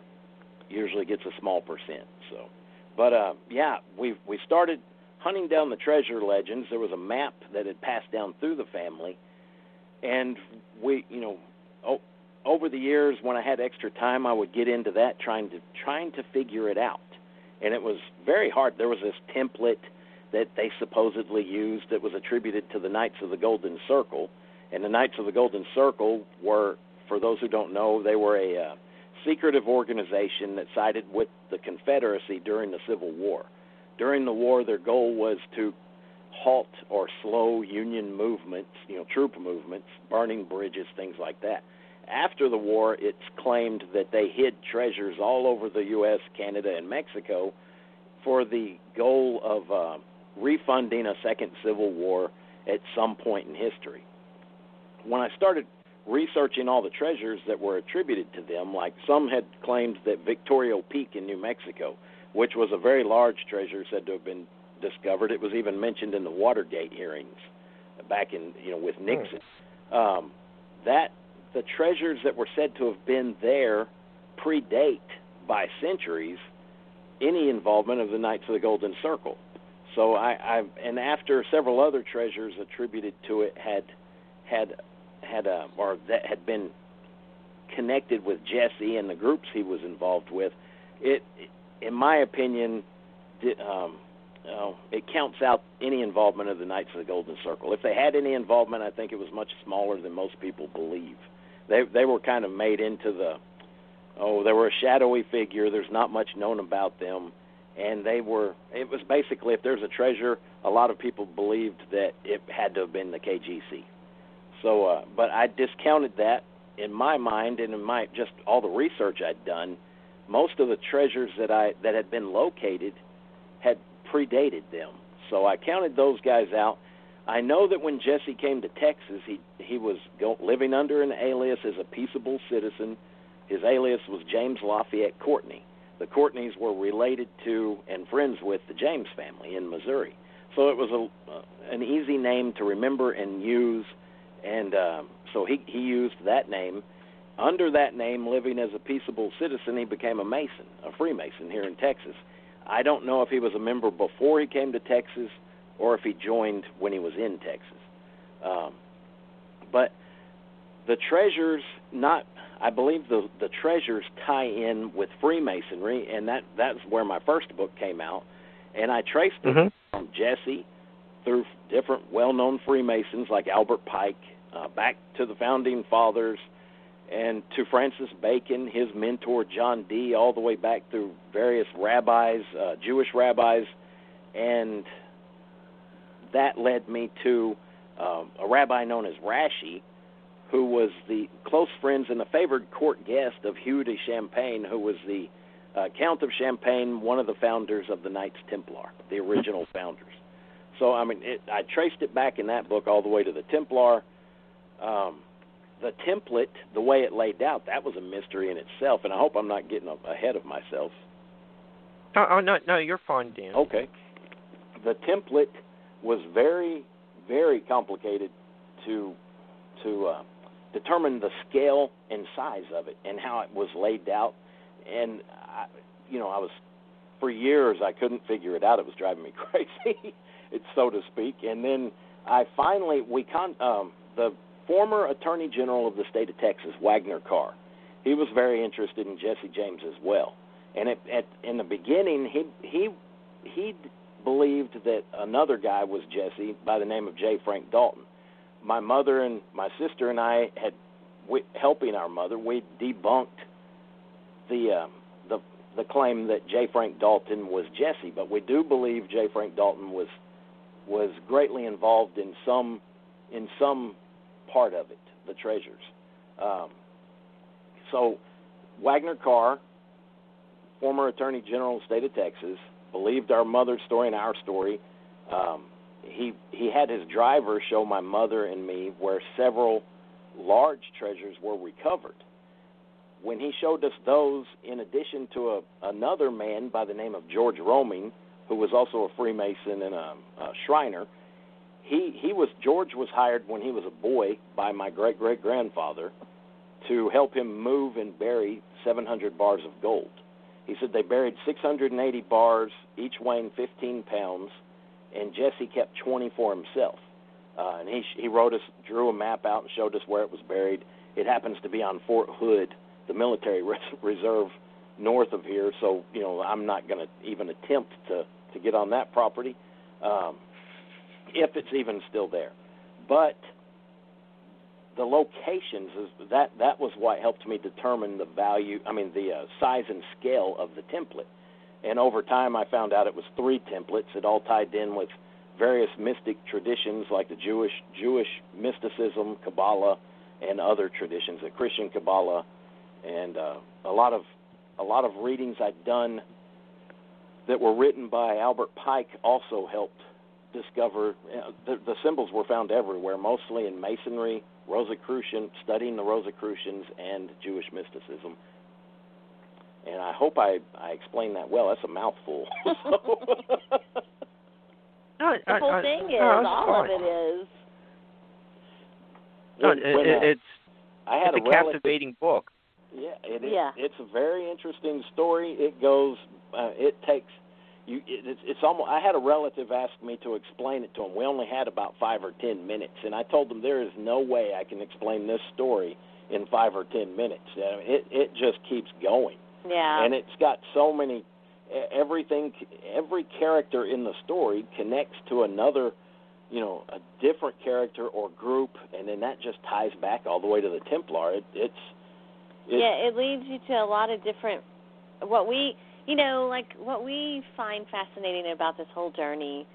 usually gets a small percent. So, but uh, yeah, we we started hunting down the treasure legends, there was a map that had passed down through the family, and we, you know, oh, over the years when I had extra time, I would get into that trying to trying to figure it out, and it was very hard. There was this template that they supposedly used that was attributed to the Knights of the Golden Circle, and the Knights of the Golden Circle were, for those who don't know, they were a uh, secretive organization that sided with the Confederacy during the Civil War during the war, their goal was to halt or slow Union movements, you know, troop movements, burning bridges, things like that. After the war, it's claimed that they hid treasures all over the U.S., Canada, and Mexico for the goal of uh, refunding a second civil war at some point in history. When I started researching all the treasures that were attributed to them, like some had claimed that Victorio Peak in New Mexico which was a very large treasure said to have been discovered. It was even mentioned in the Watergate hearings back in you know with Nixon. Um, that the treasures that were said to have been there predate by centuries any involvement of the Knights of the Golden Circle. So I, I and after several other treasures attributed to it had had had a or that had been connected with Jesse and the groups he was involved with, it in my opinion, um, oh, it counts out any involvement of the Knights of the Golden Circle. If they had any involvement, I think it was much smaller than most people believe. They they were kind of made into the oh, they were a shadowy figure. There's not much known about them, and they were. It was basically if there's a treasure, a lot of people believed that it had to have been the KGC. So, uh, but I discounted that in my mind and in my just all the research I'd done most of the treasures that I that had been located had predated them. So I counted those guys out. I know that when Jesse came to Texas, he he was go, living under an alias as a peaceable citizen. His alias was James Lafayette Courtney. The Courtneys were related to and friends with the James family in Missouri, so it was a uh, an easy name to remember and use. And uh, so he he used that name under that name, living as a peaceable citizen, he became a Mason, a Freemason here in Texas. I don't know if he was a member before he came to Texas or if he joined when he was in Texas. Um, but the treasures, not I believe the the treasures tie in with Freemasonry, and that that's where my first book came out. And I traced it Mhm. from Jesse through different well-known Freemasons like Albert Pike, uh, back to the founding fathers, and to Francis Bacon, his mentor John Dee, all the way back through various rabbis, uh, Jewish rabbis, and that led me to um, a rabbi known as Rashi, who was the close friends and a favored court guest of Hugh de Champagne, who was the uh, Count of Champagne, one of the founders of the Knights Templar, the original founders. So I mean, it, I traced it back in that book all the way to the Templar. Um, the template, the way it laid out, that was a mystery in itself, and I hope I'm not getting ahead of myself. Oh, oh no, no, you're fine, Dan. Okay. The template was very, very complicated to to uh, determine the scale and size of it and how it was laid out. And I, you know, I was for years I couldn't figure it out. It was driving me (laughs) crazy, it's (laughs) so to speak. And then I finally we con um, the former Attorney General of the state of Texas, Waggoner Carr. He was very interested in Jesse James as well. And at, in the beginning, he he he believed that another guy was Jesse by the name of J. Frank Dalton. My mother and my sister and I had we, helping our mother. We debunked the uh, the the claim that J. Frank Dalton was Jesse, but we do believe J. Frank Dalton was was greatly involved in some in some part of it, the treasures. Um, so Waggoner Carr, former Attorney General of the state of Texas, believed our mother's story and our story. Um, he he had his driver show my mother and me where several large treasures were recovered. When he showed us those, in addition to a, another man by the name of George Roming, who was also a Freemason and a, a Shriner, he he was George was hired when he was a boy by my great great grandfather to help him move and bury 700 bars of gold. He said they buried 680 bars, each weighing 15 pounds, and Jesse kept 20 for himself. Uh, and he he wrote us, drew a map out, and showed us where it was buried. It happens to be on Fort Hood, the military (laughs) res- reserve north of here. So you know I'm not going to even attempt to to get on that property, um, if it's even still there. But the locations is that that was what helped me determine the value. I mean the uh, size and scale of the template. And over time, I found out it was three templates. It all tied in with various mystic traditions like the Jewish Jewish mysticism, Kabbalah, and other traditions, the Christian Kabbalah, and uh, a lot of a lot of readings I'd done that were written by Albert Pike also helped discover uh, the, the symbols were found everywhere, mostly in Masonry, Rosicrucian, studying the Rosicrucians, and Jewish mysticism. And I hope I I explained that well. That's a mouthful. (laughs) (laughs) No, The whole I- thing is, no, all fine. of it is. No, When- it, when, it, uh, it's I had it's a a relative, captivating book. Yeah, it is. Yeah. It's a very interesting story. It goes. Uh, it takes. You. It, it's. It's almost. I had a relative ask me to explain it to him. We only had about five or ten minutes, and I told them there is no way I can explain this story in five or ten minutes. I mean, it. It just keeps going, Yeah. and it's got so many. e- Everything. Every character in the story connects to another. You know, a different character or group, and then that just ties back all the way to the Templar. It, it's. It, yeah, it leads you to a lot of different what we you know, like what we find fascinating about this whole journey,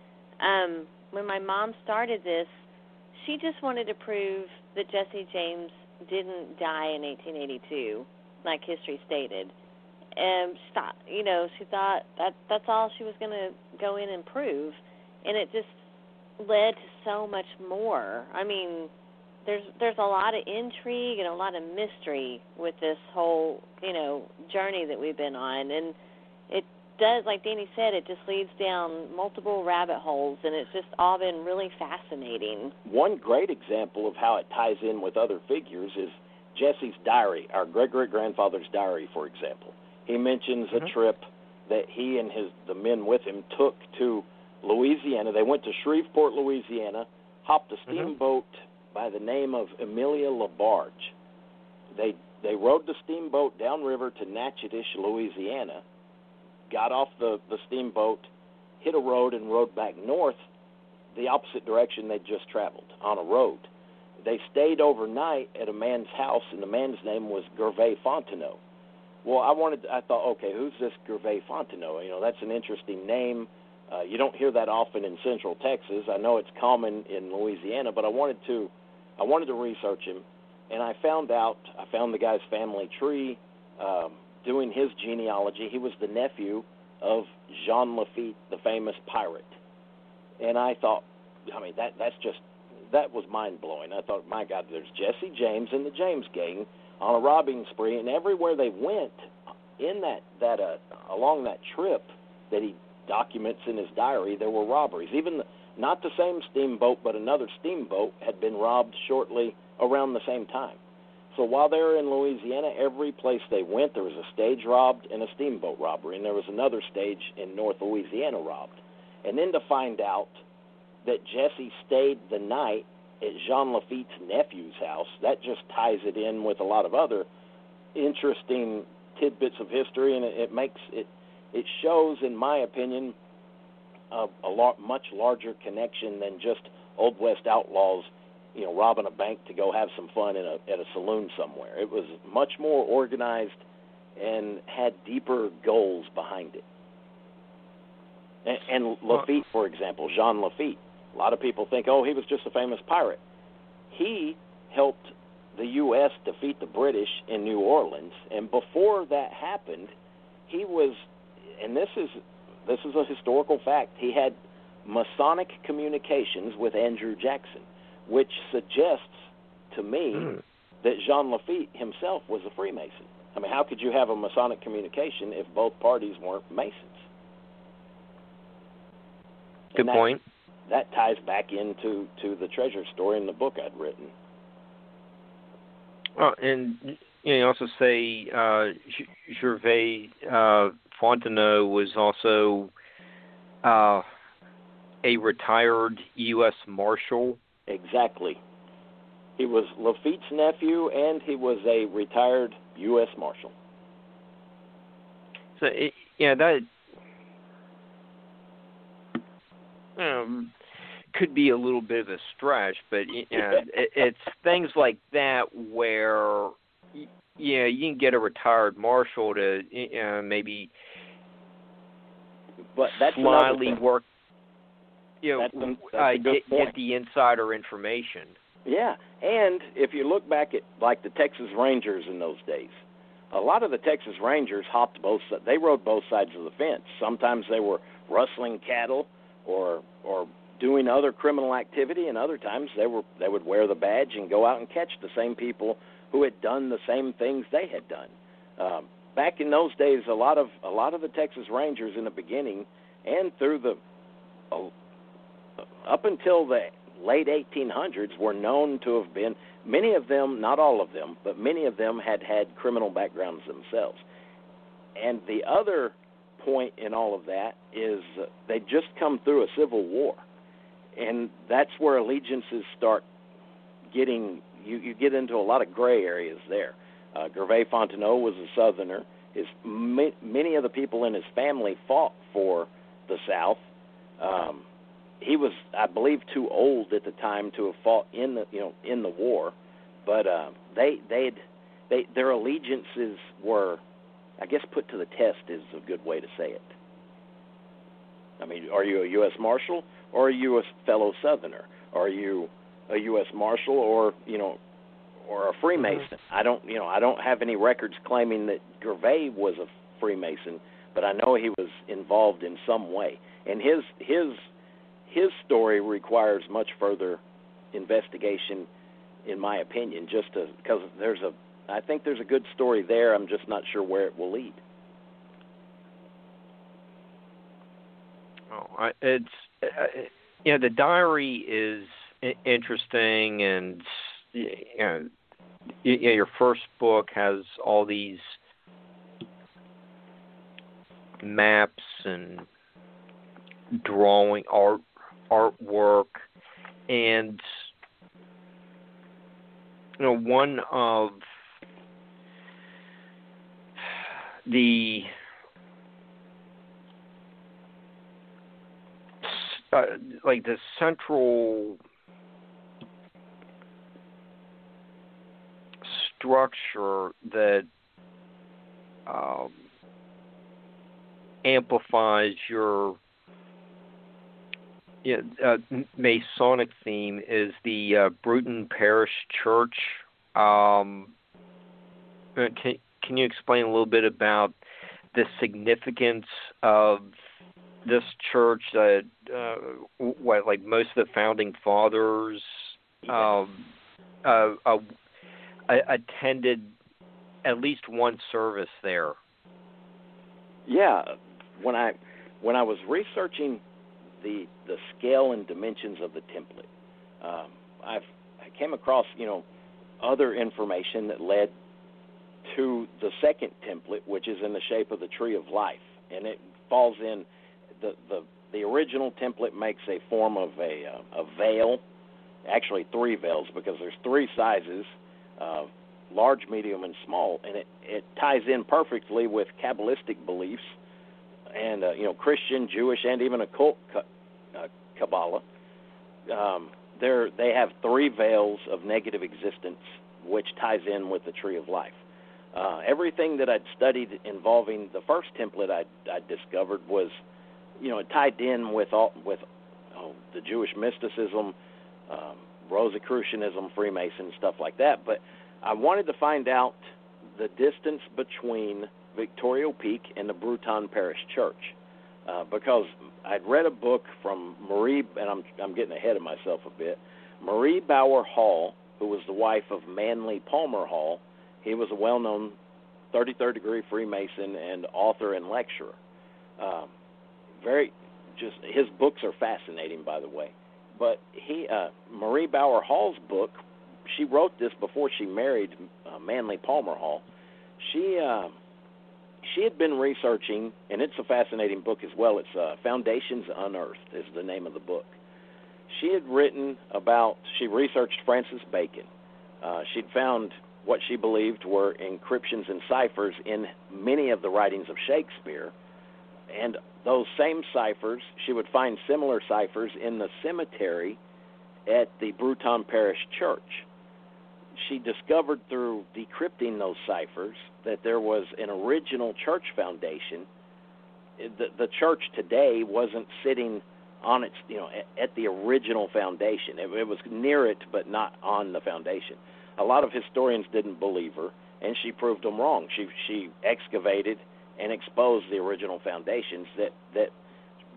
um, when my mom started this, she just wanted to prove that Jesse James didn't die in 1882, like history stated. And stop, you know, she thought that that's all she was going to go in and prove, and it just led to so much more. I mean, there's there's a lot of intrigue and a lot of mystery with this whole you know journey that we've been on, and does, like Danny said, it just leads down multiple rabbit holes, and it's just all been really fascinating. One great example of how it ties in with other figures is Jesse's diary, our great great grandfather's diary, for example. He mentions Mhm. a trip that he and his the men with him took to Louisiana. They went to Shreveport, Louisiana, hopped a Mhm. steamboat by the name of Amelia LaBarge. They they rode the steamboat downriver to Natchitoches, Louisiana, got off the the steamboat, hit a road, and rode back north, the opposite direction they just traveled on a road. They stayed overnight at a man's house, and the man's name was Gervais Fontenot. Well, I wanted, I thought, okay, who's this Gervais Fontenot? You know, that's an interesting name. Uh, you don't hear that often in Central Texas. I know it's common in Louisiana, but I wanted to, I wanted to research him, and I found out. I found the guy's family tree, um, doing his genealogy. He was the nephew of Jean Lafitte, the famous pirate, and I thought, I mean, that that's just that was mind blowing. I thought, my God, there's Jesse James and the James Gang on a robbing spree, and everywhere they went in that that uh, along that trip that he documents in his diary, there were robberies. Even the, not the same steamboat, but another steamboat had been robbed shortly around the same time. So while they were in Louisiana, every place they went, there was a stage robbed and a steamboat robbery, and there was another stage in North Louisiana robbed. And then to find out that Jesse stayed the night at Jean Lafitte's nephew's house. That just ties it in with a lot of other interesting tidbits of history, and it, makes it it shows, in my opinion, a, a lot much larger connection than just old west outlaws, you know, robbing a bank to go have some fun in a at a saloon somewhere. It was much more organized and had deeper goals behind it. And, and Lafitte, for example, Jean Lafitte a lot of people think, oh, he was just a famous pirate. He helped the U.S. defeat the British in New Orleans, and before that happened, he was, and this is this is a historical fact. He had Masonic communications with Andrew Jackson, which suggests to me mm. that Jean Lafitte himself was a Freemason. I mean, how could you have a Masonic communication if both parties weren't Masons? Good point that ties back into to the treasure story in the book I'd written. Well, and you, know, you also say uh, Gervais uh, Fontenot was also uh, a retired U.S. Marshal. Exactly. He was Lafitte's nephew, and he was a retired U.S. Marshal. So, it, yeah, that um, could be a little bit of a stretch, but you know, (laughs) it, it's things like that where yeah, you can get a retired marshal to you know, maybe but that's slyly work you know that's, that's uh, get, get the insider information. Yeah, and if you look back at like the Texas Rangers in those days, a lot of the Texas Rangers hopped both they rode both sides of the fence. Sometimes they were rustling cattle or or doing other criminal activity, and other times they were they would wear the badge and go out and catch the same people who had done the same things they had done. Um, back in those days, a lot of a lot of the Texas Rangers in the beginning and through the up until the late 1800s were known to have been many of them, not all of them, but many of them had had criminal backgrounds themselves. And the other point in all of that is uh, they just come through a civil war and that's where allegiances start getting you you get into a lot of gray areas there. Uh, Gervais Fontenot was a Southerner. His many of the people in his family fought for the South. Um, he was, I believe, too old at the time to have fought in the you know in the war, but uh, they they'd they their allegiances were, I guess, put to the test is a good way to say it. I mean, are you a U.S. Marshal? or are you a fellow Southerner? Are you a U.S. Marshal or you know, or a Freemason? Mm-hmm. I don't you know I don't have any records claiming that Gervais was a Freemason, but I know he was involved in some way, and his his his story requires much further investigation, in my opinion. Just because there's a I think there's a good story there. I'm just not sure where it will lead. Oh, it's uh, you know the diary is interesting, and you know, you know your first book has all these maps and drawing art artwork and you know one of the uh, like the central structure that um, amplifies your yeah, uh, Masonic theme is the uh, Bruton Parish Church. Um, uh, can can you explain a little bit about the significance of this church that uh, what like most of the founding fathers um, uh, uh, attended at least one service there. Yeah, when I when I was researching the the scale and dimensions of the template, um, I've I came across you know other information that led to the second template, which is in the shape of the tree of life, and it falls in the the the original template makes a form of a uh, a veil, actually three veils because there's three sizes, uh, large, medium, and small, and it it ties in perfectly with Kabbalistic beliefs, and uh, you know Christian, Jewish, and even occult uh, Kabbalah. Um, they're, they have three veils of negative existence, which ties in with the tree of life. Uh, everything that I'd studied involving the first template I I discovered was you know, it tied in with all with oh, the Jewish mysticism, um, Rosicrucianism, Freemason, stuff like that. But I wanted to find out the distance between Victorio Peak and the Bruton Parish Church uh, because I'd read a book from Marie, and I'm I'm getting ahead of myself a bit. Marie Bauer Hall, who was the wife of Manly Palmer Hall, he was a well-known 33rd degree Freemason and author and lecturer. Um, very just his books are fascinating, by the way. But he uh, Marie Bauer Hall's book, she wrote this before she married uh, Manly Palmer Hall. She uh, she had been researching, and it's a fascinating book as well. It's uh, Foundations Unearthed is the name of the book. She had written about she researched Francis Bacon. Uh, she'd found what she believed were encryptions and ciphers in many of the writings of Shakespeare, and those same ciphers, she would find similar ciphers in the cemetery at the Bruton Parish Church. She discovered through decrypting those ciphers that there was an original church foundation. The, the church today wasn't sitting on its, you know, at, the original foundation. It, it was near it, but not on the foundation. A lot of historians didn't believe her, and she proved them wrong. She she excavated and exposed the original foundations that that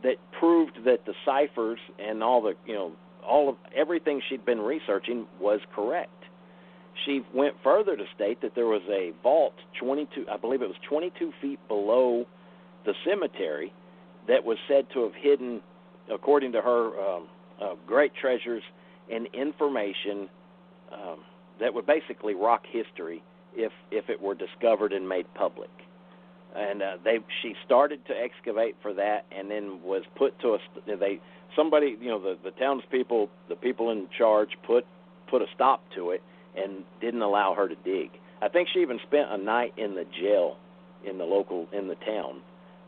that proved that the ciphers and all the you know all of everything she'd been researching was correct. She went further to state that there was a vault 22 I believe it was 22 feet below the cemetery that was said to have hidden according to her um, uh, great treasures and information um, that would basically rock history if if it were discovered and made public. And uh, they she started to excavate for that, and then was put to a they somebody you know the the townspeople the people in charge put put a stop to it and didn't allow her to dig. I think she even spent a night in the jail in the local in the town,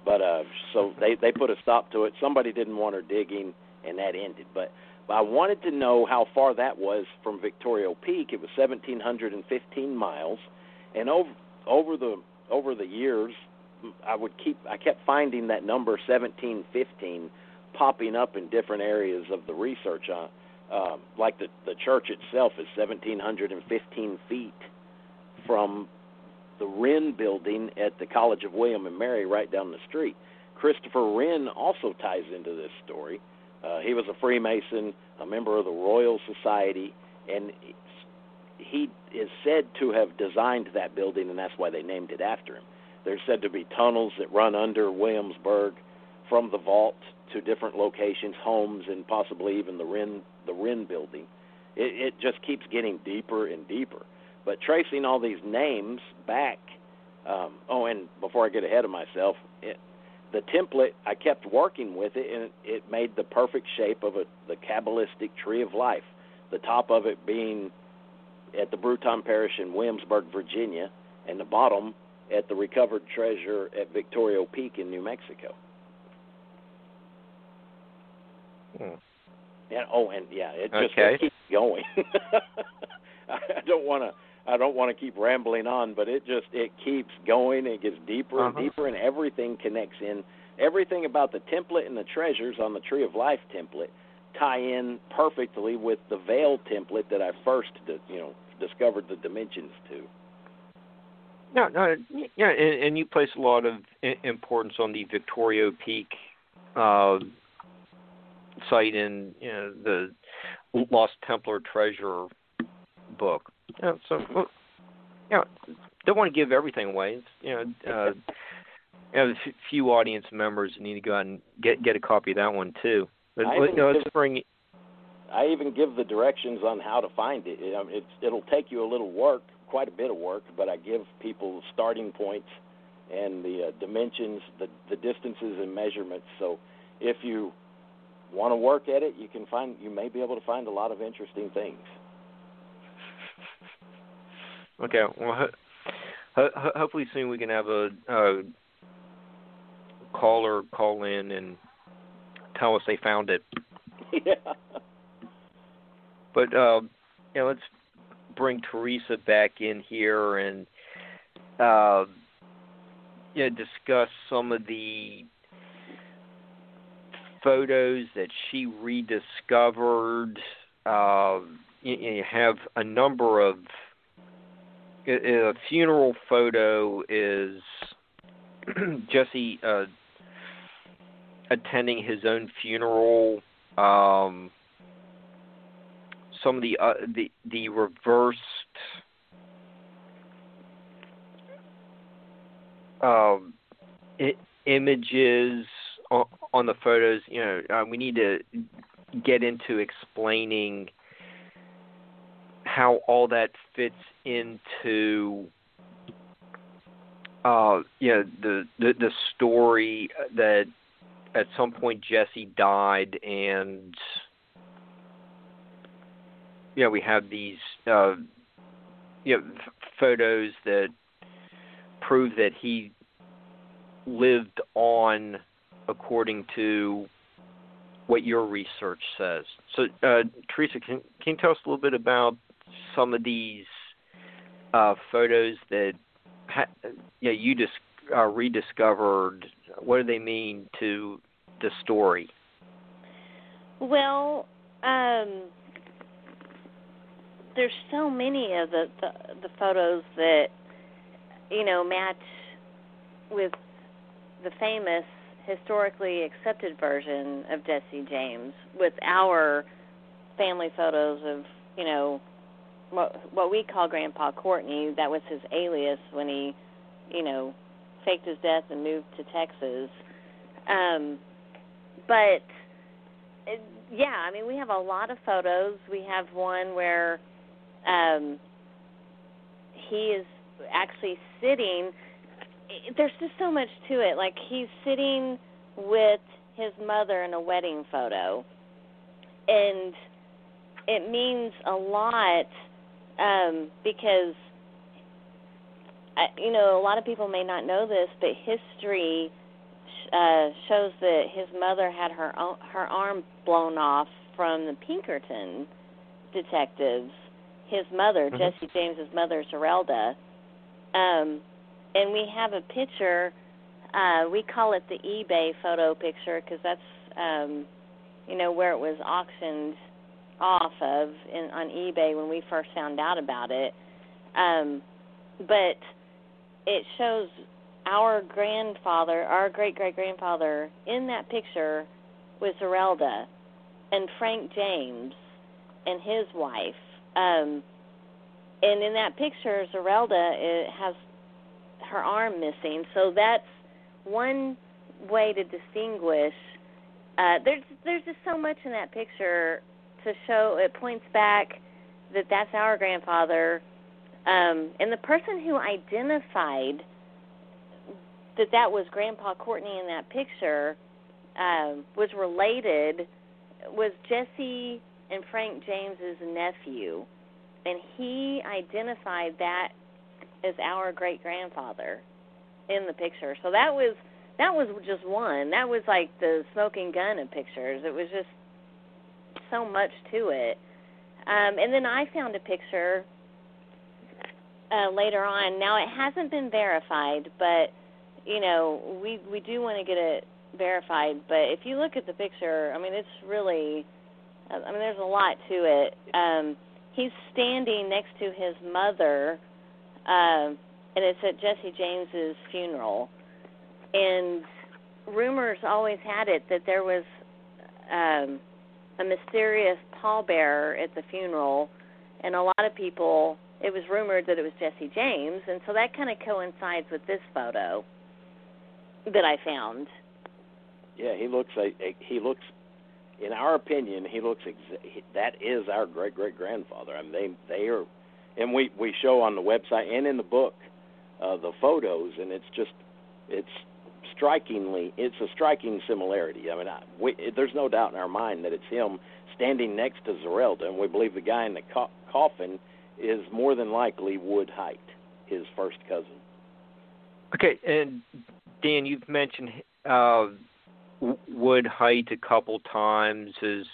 but uh so they they put a stop to it. Somebody didn't want her digging, and that ended. But but I wanted to know how far that was from Victorio Peak. It was 1,715 miles, and over over the over the years, I would keep I kept finding that number 1715 popping up in different areas of the research on uh, like the the church itself is 1715 feet from the Wren building at the College of William and Mary right down the street. Christopher Wren also ties into this story. Uh, he was a Freemason, a member of the Royal Society, and he is said to have designed that building, and that's why they named it after him. There's said to be tunnels that run under Williamsburg from the vault to different locations, homes, and possibly even the Wren the Wren building. It, it just keeps getting deeper and deeper. But tracing all these names back. Um, oh, and before I get ahead of myself, it, the template I kept working with it, and it made the perfect shape of a the Kabbalistic tree of life. The top of it being at the Bruton Parish in Williamsburg, Virginia, and the bottom at the recovered treasure at Victorio Peak in New Mexico. Hmm. Yeah. Oh, and yeah, it just Okay. keeps going. (laughs) I don't want to. I don't want to keep rambling on, but it just it keeps going. It gets deeper Uh-huh. and deeper, and everything connects in. Everything about the template and the treasures on the Tree of Life template tie in perfectly with the Veil template that I first, you know, discovered the dimensions to. No, no, yeah, and, and you place a lot of importance on the Victorio Peak uh, site in you know, the Lost Templar Treasure book. Yeah, so, well, you know, don't want to give everything away. It's, you know, uh, you f- few audience members need to go out and get get a copy of that one too. But I you know, let's bring. I even give the directions on how to find it. It- It's, it'll take you a little work, quite a bit of work, but I give people starting points and the uh, dimensions, the, the distances and measurements. So if you want to work at it, you can find. You may be able to find a lot of interesting things. Okay, well, ho- ho- ho- hopefully soon we can have a, a caller call in and tell us they found it. (laughs) yeah. But uh, you know, let's bring Teresa back in here and uh, you know, discuss some of the photos that she rediscovered. Uh, you, you have a number of a funeral photo is (clears throat) Jesse uh, attending his own funeral. Um, some of the uh, the the reversed um, images on, the photos. You know, uh, we need to get into explaining how all that fits into uh you know the the the story that at some point Jesse died and you know we have these uh you know f- photos that prove that he lived on according to what your research says. So uh Teresa can can you tell us a little bit about some of these uh, photos that ha- yeah you just uh, rediscovered. What do they mean to the story? Well, um, there's so many of the, the the photos that you know match with the famous historically accepted version of Jesse James with our family photos of you know what what we call Grandpa Courtney. That was his alias when he you know faked his death and moved to Texas. Um, but it, yeah, I mean we have a lot of photos. We have one where um, he is actually sitting. There's just so much to it. Like he's sitting with his mother in a wedding photo, and it means a lot um, because I, you know a lot of people may not know this, but history uh, shows that his mother had her own, her arm blown off from the Pinkerton detectives. His mother, Mhm. Jesse James's mother, Zerelda, um, and we have a picture. Uh, we call it the eBay photo picture because that's um, you know where it was auctioned off of in, on eBay when we first found out about it. Um, but it shows our grandfather, our great great grandfather, in that picture with Zerelda and Frank James and his wife. Um, and in that picture, Zerelda it has her arm missing. So that's one way to distinguish. Uh, there's there's just so much in that picture to show. It points back that that's our grandfather, um, and the person who identified that that was Grandpa Courtney in that picture um, was related was Jesse and Frank James's nephew, and he identified that as our great grandfather. in the picture. So that was that was just one. That was like the smoking gun of pictures. It was just so much to it. Um, and then I found a picture uh, later on. Now it hasn't been verified, but you know we we do want to get it verified. But if you look at the picture, I mean it's really, I mean there's a lot to it. Um, he's standing next to his mother, um, and it's at Jesse James's funeral. And rumors always had it that there was um, a mysterious pallbearer at the funeral, and a lot of people. It was rumored that it was Jesse James, and so that kind of coincides with this photo that I found. Yeah, he looks a, a he looks in our opinion, he looks exa- that is our great great grandfather. I mean, they they are, and we we show on the website and in the book uh, the photos, and it's just it's strikingly it's a striking similarity. I mean, I, we, there's no doubt in our mind that it's him standing next to Zerelda, and we believe the guy in the co- coffin is more than likely Wood Hite, his first cousin. Okay, and Dan, you've mentioned uh, Wood Hite a couple times as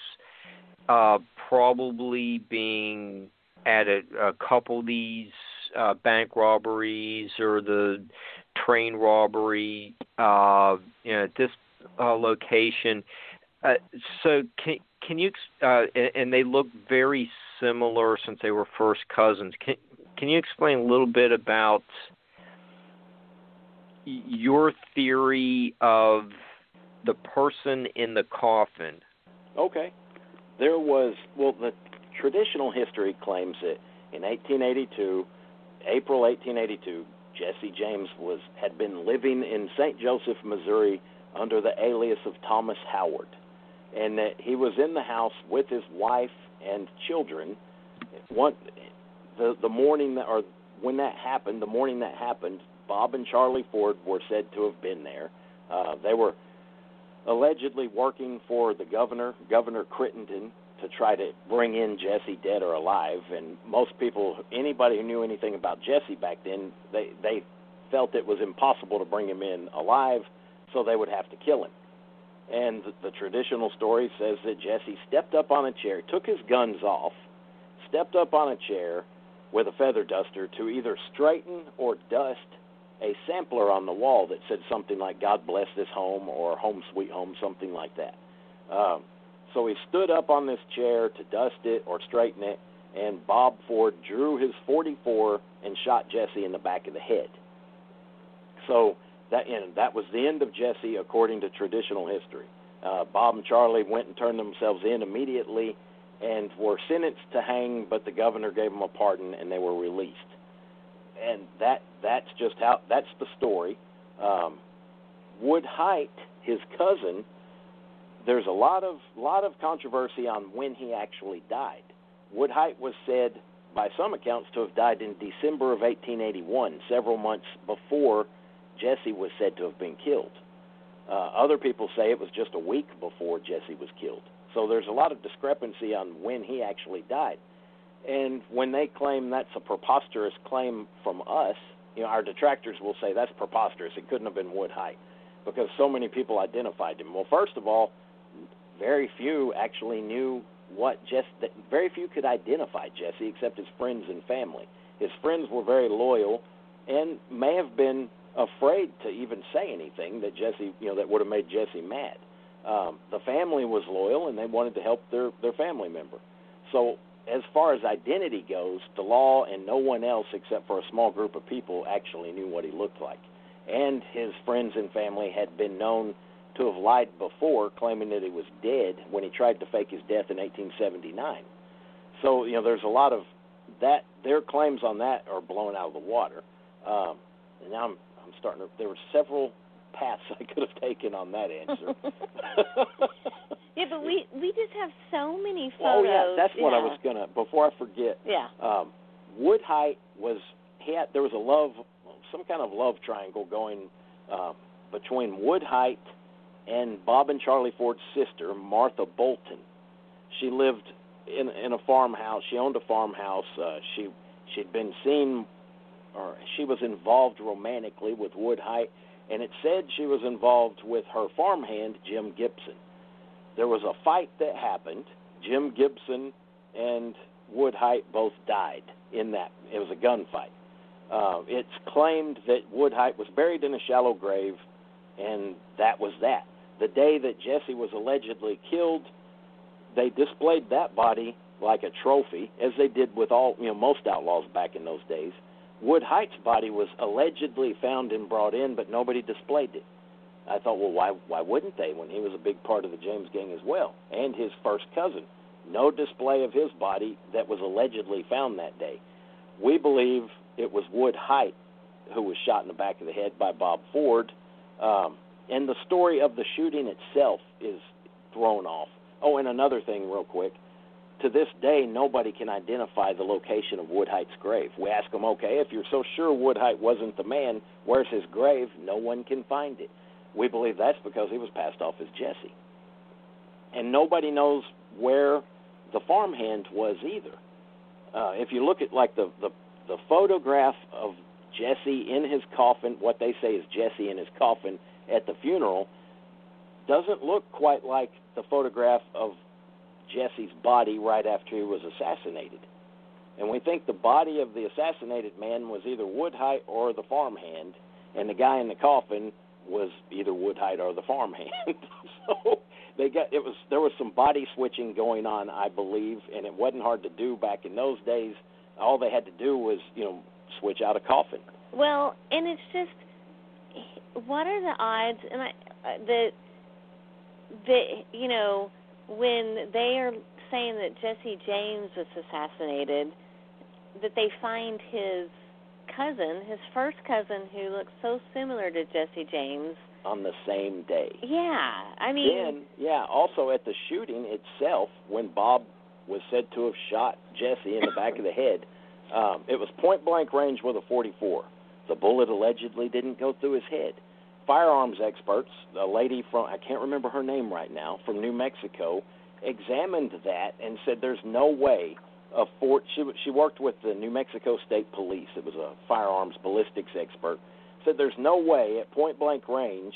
uh, probably being at a, a couple of these uh, bank robberies or the train robbery uh, you know, at this uh, location. Uh, so can can you uh, and, and they look very similar since they were first cousins. Can can you explain a little bit about your theory of the person in the coffin? Okay. There was well the traditional history claims that in 1882, April 1882, Jesse James was had been living in St. Joseph, Missouri under the alias of Thomas Howard. And that he was in the house with his wife and children. One the the morning that, or when that happened, the morning that happened, Bob and Charlie Ford were said to have been there. Uh, they were allegedly working for the governor, Governor Crittenden, to try to bring in Jesse dead or alive. And most people, anybody who knew anything about Jesse back then, they they felt it was impossible to bring him in alive, so they would have to kill him. And the, the traditional story says that Jesse stepped up on a chair, took his guns off, stepped up on a chair with a feather duster to either straighten or dust a sampler on the wall that said something like "God bless this home" or "Home sweet home," something like that. Um, so he stood up on this chair to dust it or straighten it, and Bob Ford drew his 44 and shot Jesse in the back of the head. So that and that was the end of Jesse, according to traditional history. Uh, Bob and Charlie went and turned themselves in immediately and were sentenced to hang, but the governor gave them a pardon and they were released. And that that's just how that's the story. Um, Wood Hite, his cousin, there's a lot of lot of controversy on when he actually died. Wood Hite was said by some accounts to have died in December of 1881, several months before Jesse was said to have been killed. Uh, other people say it was just a week before Jesse was killed. So there's a lot of discrepancy on when he actually died. And when they claim that's a preposterous claim from us, you know, our detractors will say that's preposterous. It couldn't have been Wood Hite because so many people identified him. Well, first of all, very few actually knew what Jesse. Very few could identify Jesse except his friends and family. His friends were very loyal and may have been afraid to even say anything that Jesse, you know, that would have made Jesse mad. Um, the family was loyal and they wanted to help their their family member. So as far as identity goes, the law and no one else except for a small group of people actually knew what he looked like. And his friends and family had been known to have lied before, claiming that he was dead when he tried to fake his death in 1879. So, you know, there's a lot of that. Their claims on that are blown out of the water. Um, and now I'm, I'm starting to. There were several paths (laughs) I could have taken on that answer. (laughs) (laughs) yeah, but we we just have so many photos. Oh yeah, that's yeah. what I was gonna. Before I forget. Yeah. Um, Wood Hite was he had there was a love some kind of love triangle going uh, between Wood Hite and Bob and Charlie Ford's sister Martha Bolton. She lived in in a farmhouse. She owned a farmhouse. Uh, she she'd been seen or she was involved romantically with Wood Hite, and it said she was involved with her farmhand Jim Gibson. There was a fight that happened. Jim Gibson and Wood Hite both died in that. It was a gunfight. Uh, it's claimed that Wood Hite was buried in a shallow grave, and that was that. The day that Jesse was allegedly killed, they displayed that body like a trophy, as they did with all you know most outlaws back in those days. Wood Hite's body was allegedly found and brought in, but nobody displayed it. I thought, well, why why wouldn't they when he was a big part of the James gang as well, and his first cousin? No display of his body that was allegedly found that day. We believe it was Wood Hite who was shot in the back of the head by Bob Ford, um, and the story of the shooting itself is thrown off. Oh, and another thing, real quick. To this day, nobody can identify the location of Wood Hite's grave. We ask them, okay, if you're so sure Wood Hite wasn't the man, where's his grave? No one can find it. We believe that's because he was passed off as Jesse. And nobody knows where the farmhand was either. Uh, if you look at like the, the the photograph of Jesse in his coffin, what they say is Jesse in his coffin at the funeral, doesn't look quite like the photograph of Jesse's body right after he was assassinated. And we think the body of the assassinated man was either Wood Hite or the farmhand, and the guy in the coffin was either Wood Hite or the farmhand. (laughs) so they got it was there was some body switching going on, I believe, and it wasn't hard to do back in those days. All they had to do was, you know, switch out a coffin. Well, and it's just what are the odds? And I uh, that that you know when they are saying that Jesse James was assassinated, that they find his cousin, his first cousin, who looks so similar to Jesse James. On the same day. Yeah, I mean. Then, yeah. Also, at the shooting itself, when Bob was said to have shot Jesse in the back of the head, um, it was point blank range with a 44. The bullet allegedly didn't go through his head. Firearms experts, a lady from I can't remember her name right now from New Mexico, examined that and said there's no way a Fort. She she worked with the New Mexico State Police. It was a firearms ballistics expert. Said there's no way at point blank range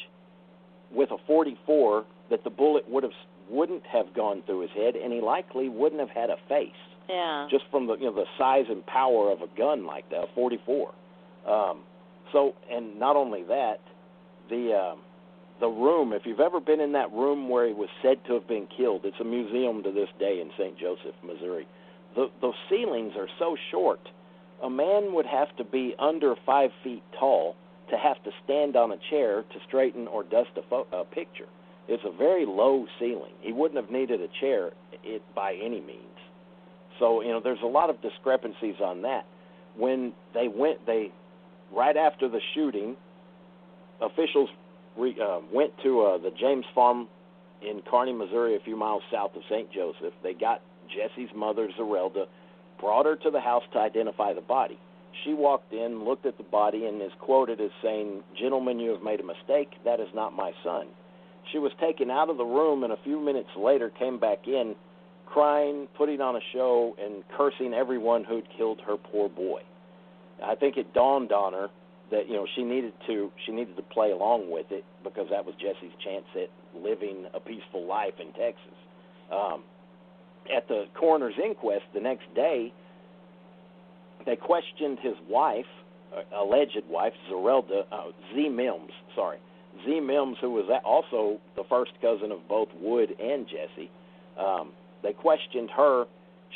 with a 44 that the bullet would have wouldn't have gone through his head, and he likely wouldn't have had a face. Yeah. Just from the you know the size and power of a gun like that, a 44. Um, so, and not only that, the um, the room. If you've ever been in that room where he was said to have been killed, it's a museum to this day in St. Joseph, Missouri the the ceilings are so short. A man would have to be under five feet tall to have to stand on a chair to straighten or dust a, fo- a picture. It's a very low ceiling. He wouldn't have needed a chair it by any means. So you know, there's a lot of discrepancies on that. When they went, they right after the shooting, officials re, uh, went to uh, the James Farm in Kearney, Missouri, a few miles south of St. Joseph. They got Jesse's mother, Zerelda, brought her to the house to identify the body. She walked in, looked at the body, and is quoted as saying, Gentlemen, you have made a mistake. That is not my son. She was taken out of the room and a few minutes later came back in, crying, putting on a show, and cursing everyone who'd killed her poor boy. I think it dawned on her that you know she needed to she needed to play along with it because that was Jesse's chance at living a peaceful life in Texas. Um, at the coroner's inquest the next day, they questioned his wife, uh, alleged wife, Zerelda, uh, Z. Mimms, sorry. Z. Mimms, who was also the first cousin of both Wood and Jesse. Um, they questioned her.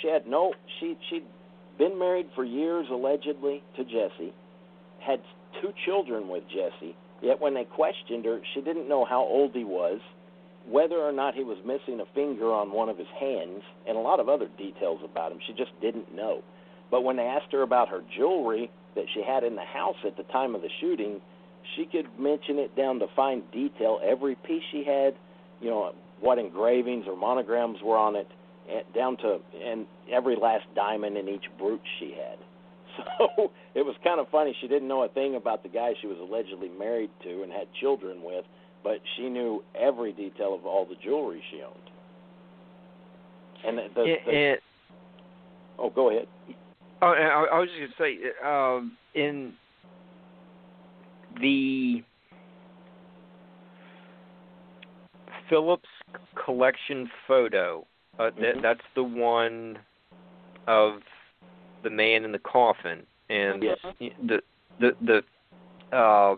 She had no, she, she'd been married for years, allegedly, to Jesse, had two children with Jesse, yet when they questioned her, she didn't know how old he was whether or not he was missing a finger on one of his hands, and a lot of other details about him. She just didn't know. But when they asked her about her jewelry that she had in the house at the time of the shooting, she could mention it down to fine detail, every piece she had, you know, what engravings or monograms were on it, down to and every last diamond in each brooch she had. (laughs) So it was kind of funny. She didn't know a thing about the guy she was allegedly married to and had children with, but she knew every detail of all the jewelry she owned. And the, the, it, oh, go ahead. Oh, I, I was just going to say, um, in the Phillips collection photo, uh, Mhm. that, that's the one of the man in the coffin, and Yes. the the the uh,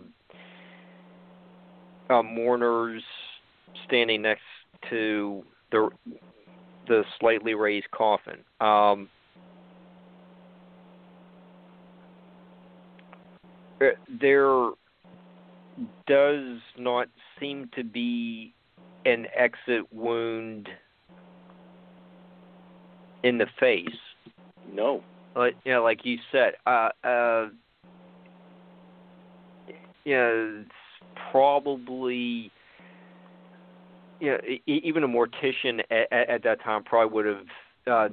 uh, mourners standing next to the the slightly raised coffin. Um, uh, there does not seem to be an exit wound in the face. No. Like you know, like you said, uh, uh, you know, it's probably you know, even a mortician at, at, at that time probably would have, uh,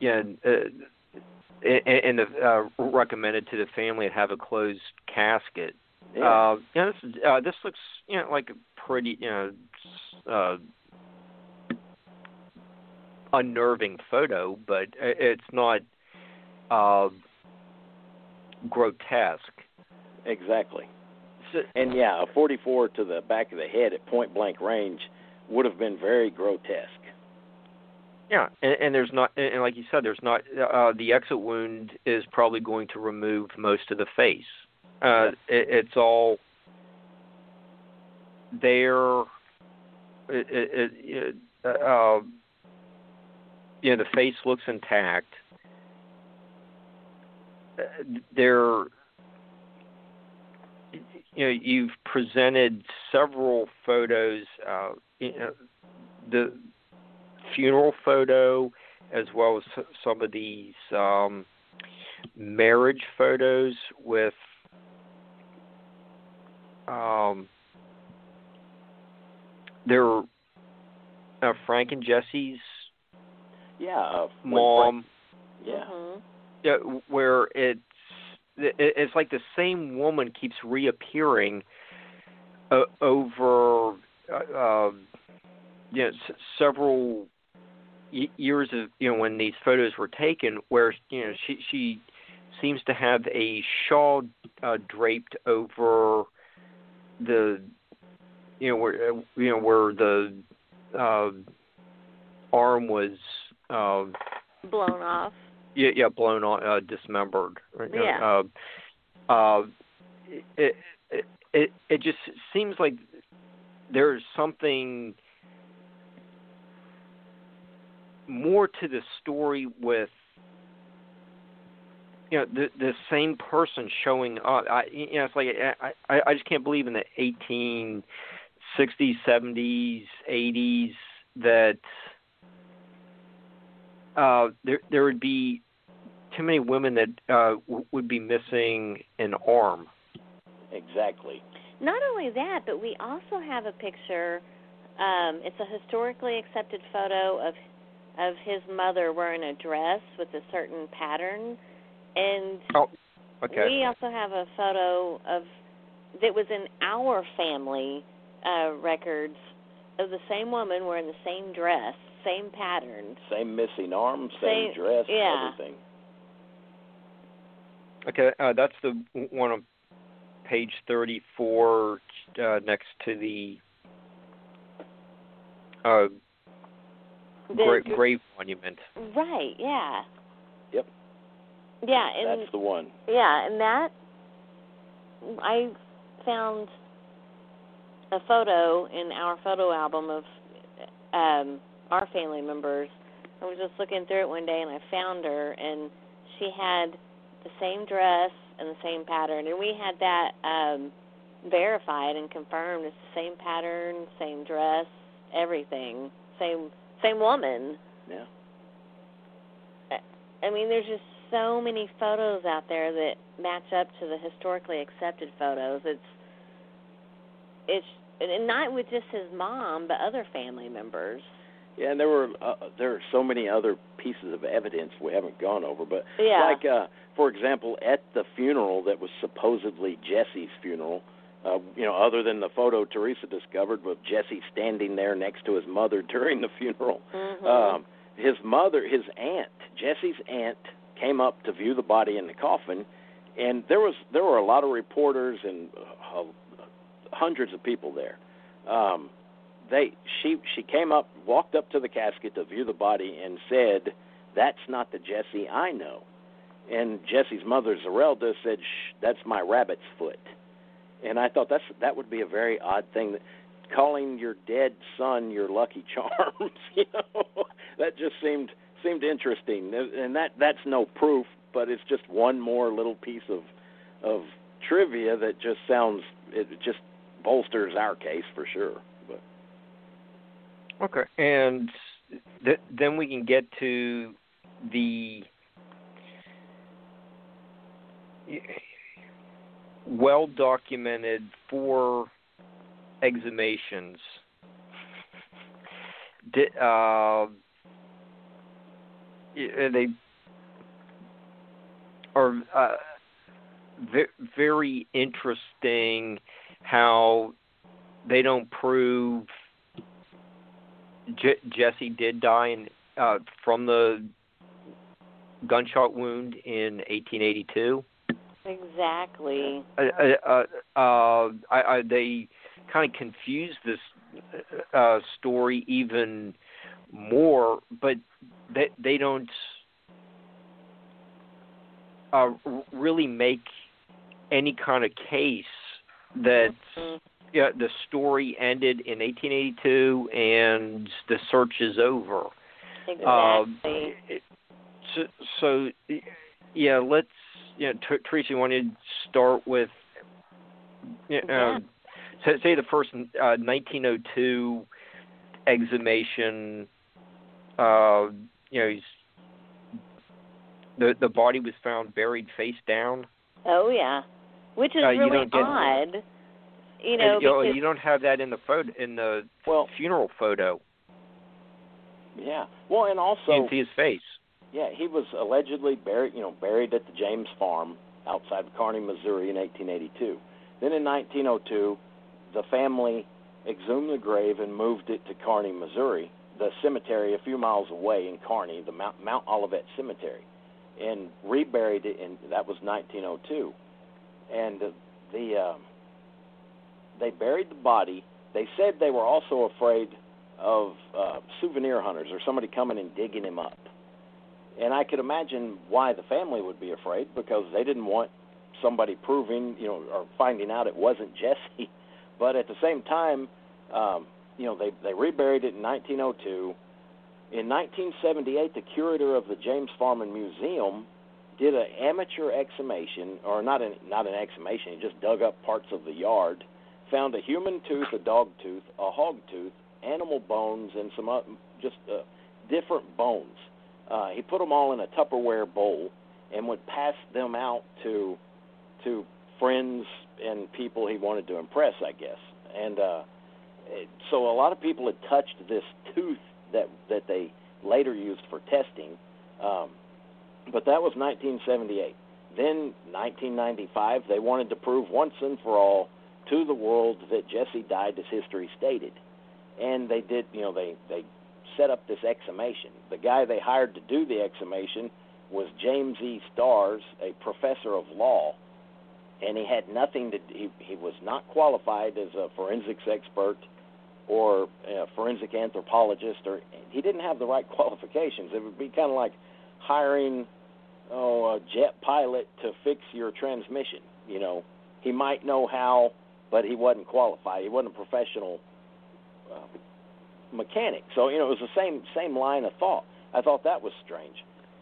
you know, uh, and, and uh, recommended to the family to have a closed casket. Yeah. Uh, you know, this uh, this looks you know like a pretty you know uh, unnerving photo, but it's not uh, grotesque. exactly. So, And yeah, a 44 to the back of the head at point blank range would have been very grotesque. yeah, and, and there's not, and like you said, there's not uh, the exit wound is probably going to remove most of the face. Uh, it, it's all there. It, it, it, uh, you know, the face looks intact. Uh, There, you know, you've presented several photos. Uh, you know, the funeral photo, as well as some of these um, marriage photos with um, there uh, Frank and Jesse's Yeah. Uh, mom. Frank- yeah. Mhm. Yeah, where it's it's like the same woman keeps reappearing uh, over uh, um, you know s- several years of you know when these photos were taken, where you know she she seems to have a shawl uh, draped over the you know where uh, you know where the uh, arm was. Uh, Blown off. yeah, yeah, blown off, uh, dismembered. right? Yeah. Uh, uh, it, it it it just seems like there's something more to the story with you know the the same person showing up. I you know it's like I I, I just can't believe in the 1860s, 70s, 80s that uh, there there would be too many women that uh, w- would be missing an arm. Exactly. Not only that, but we also have a picture. Um, it's a historically accepted photo of of his mother wearing a dress with a certain pattern, and Oh, Okay. we also have a photo of that was in our family uh, records of the same woman wearing the same dress, same pattern. Same missing arm, same, Same- dress, yeah. everything. Okay, uh, that's the one on page 34 uh, next to the uh, The- gra- grave monument. Right. Yeah. Yep. Yeah, and That's the one. Yeah, and that I found a photo in our photo album of um our family members. I was just looking through it one day and I found her and she had the same dress and the same pattern and we had that um verified and confirmed it's the same pattern, same dress, everything. Same same woman. Yeah. I mean, there's just so many photos out there that match up to the historically accepted photos. It's it's and not with just his mom, but other family members. Yeah, and there were uh, there are so many other pieces of evidence we haven't gone over, but Yeah. like uh for example, at the funeral that was supposedly Jesse's funeral, uh, you know, other than the photo Teresa discovered with Jesse standing there next to his mother (laughs) during the funeral, Mhm. um, his mother, his aunt, Jesse's aunt, came up to view the body in the coffin, and there was there were a lot of reporters and uh, hundreds of people there. Um, they she she came up, walked up to the casket to view the body, and said, "That's not the Jesse I know." And Jesse's mother, Zerelda, said, Shh, "That's my rabbit's foot." And I thought that's that would be a very odd thing that calling your dead son your lucky charms. (laughs) you know, that just seemed seemed interesting, and that that's no proof, but it's just one more little piece of of trivia that just sounds it just bolsters our case for sure. Okay, and th- then we can get to the well documented four exhumations. Did, uh, they are uh, very interesting how they don't prove Je- Jesse did die in, uh, from the gunshot wound in 1882. Exactly. Uh, uh, uh, uh I, I, they kind of confuse this uh, story even more, but they they don't uh, really make any kind of case that mm-hmm. Yeah, the story ended in 1882 and the search is over. Exactly. Um, so, so yeah, let's you know, T- Tracy, want to start with you know, yeah. say the first uh, 1902 exhumation. Uh, you know, he's, the the body was found buried face down. Oh yeah, which is Uh, really get- odd. You know, and, you, you don't have that in the photo in the well, funeral photo. yeah. Well, and You also can see his face. Yeah, he was allegedly buried, you know, buried at the James Farm outside of Kearney, Missouri in 1882. Then in 1902, the family exhumed the grave and moved it to Kearney, Missouri, the cemetery a few miles away in Kearney, the Mount, Mount Olivet Cemetery, and reburied it in that was 1902. And uh, the uh, they buried the body. They said they were also afraid of uh, souvenir hunters or somebody coming and digging him up. And I could imagine why the family would be afraid because they didn't want somebody proving, you know, or finding out it wasn't (laughs) Jesse. But at the same time, um, you know, they they reburied it in 1902. In 1978, the curator of the James Farm and Museum did an amateur exhumation, or not an not an exhumation. He just dug up parts of the yard, found a human tooth, a dog tooth, a hog tooth, animal bones, and some uh, just uh, different bones. Uh, he put them all in a Tupperware bowl and would pass them out to to friends and people he wanted to impress, I guess. And uh, it, so a lot of people had touched this tooth that that they later used for testing. Um, but that was 1978. Then 1995, they wanted to prove once and for all to the world that Jesse died as history stated, and they did. You know, they they set up this exhumation. The guy they hired to do the exhumation was James E. Starrs, a professor of law, and he had nothing to. He he was not qualified as a forensics expert or a forensic anthropologist, or he didn't have the right (laughs) qualifications. It would be kind of like hiring oh a jet pilot to fix your transmission. You know, he might know how, but he wasn't qualified. He wasn't a professional uh, mechanic. So you know, it was the same same line of thought. I thought that was strange.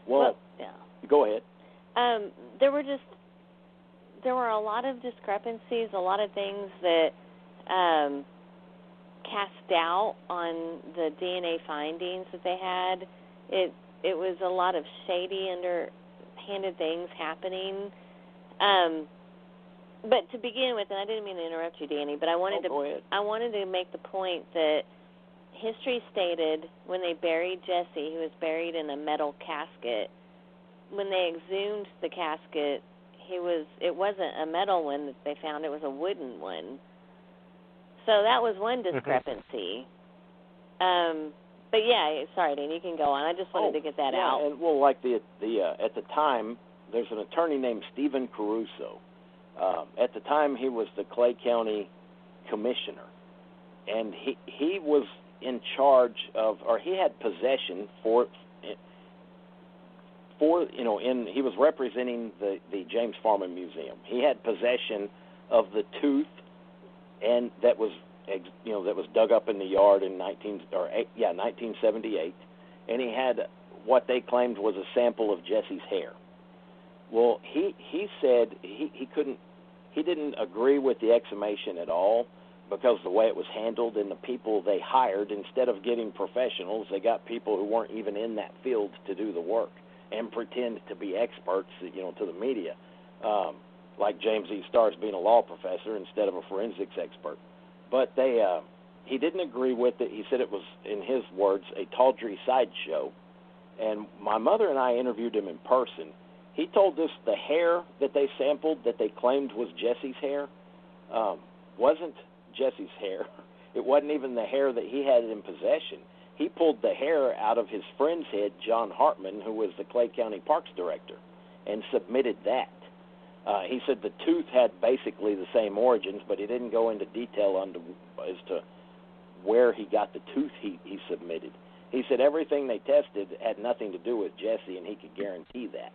Well, well yeah. go ahead. Um, there were just there were a lot of discrepancies, a lot of things that um, cast doubt on the DNA findings that they had. It it was a lot of shady, underhanded things happening. Um, but to begin with, and I didn't mean to interrupt you, Danny, but I wanted oh, to I wanted to make the point that history stated when they buried Jesse, he was buried in a metal casket. When they exhumed the casket, he was it wasn't a metal one that they found; it was a wooden one. So that was one discrepancy. Um, but yeah, sorry, Dan, you can go on. I just wanted oh, to get that yeah, out. And well, like the the uh, at the time there's an attorney named Stephen Caruso. Um, at the time, he was the Clay County commissioner, and he he was in charge of, or he had possession for for you know, in he was representing the the James Farm and Museum. He had possession of the tooth, and that was you know that was dug up in the yard in 19 or yeah 1978, and he had what they claimed was a sample of Jesse's hair. Well, he he said he he couldn't he didn't agree with the exhumation at all because the way it was handled and the people they hired instead of getting professionals they got people who weren't even in that field to do the work and pretend to be experts you know to the media. Um like James E. Starrs being a law professor instead of a forensics expert. But they uh he didn't agree with it. He said it was in his words a tawdry sideshow. And my mother and I interviewed him in person he told us the hair that they sampled that they claimed was Jesse's hair um, wasn't Jesse's hair. (laughs) It wasn't even the hair that he had in possession. He pulled the hair out of his friend's head, John Hartman, who was the Clay County Parks director, and submitted that. Uh, he said the tooth had basically the same origins, but he didn't go into detail on as to where he got the tooth he, he submitted. He said everything they tested had nothing to do with Jesse, and he could guarantee that.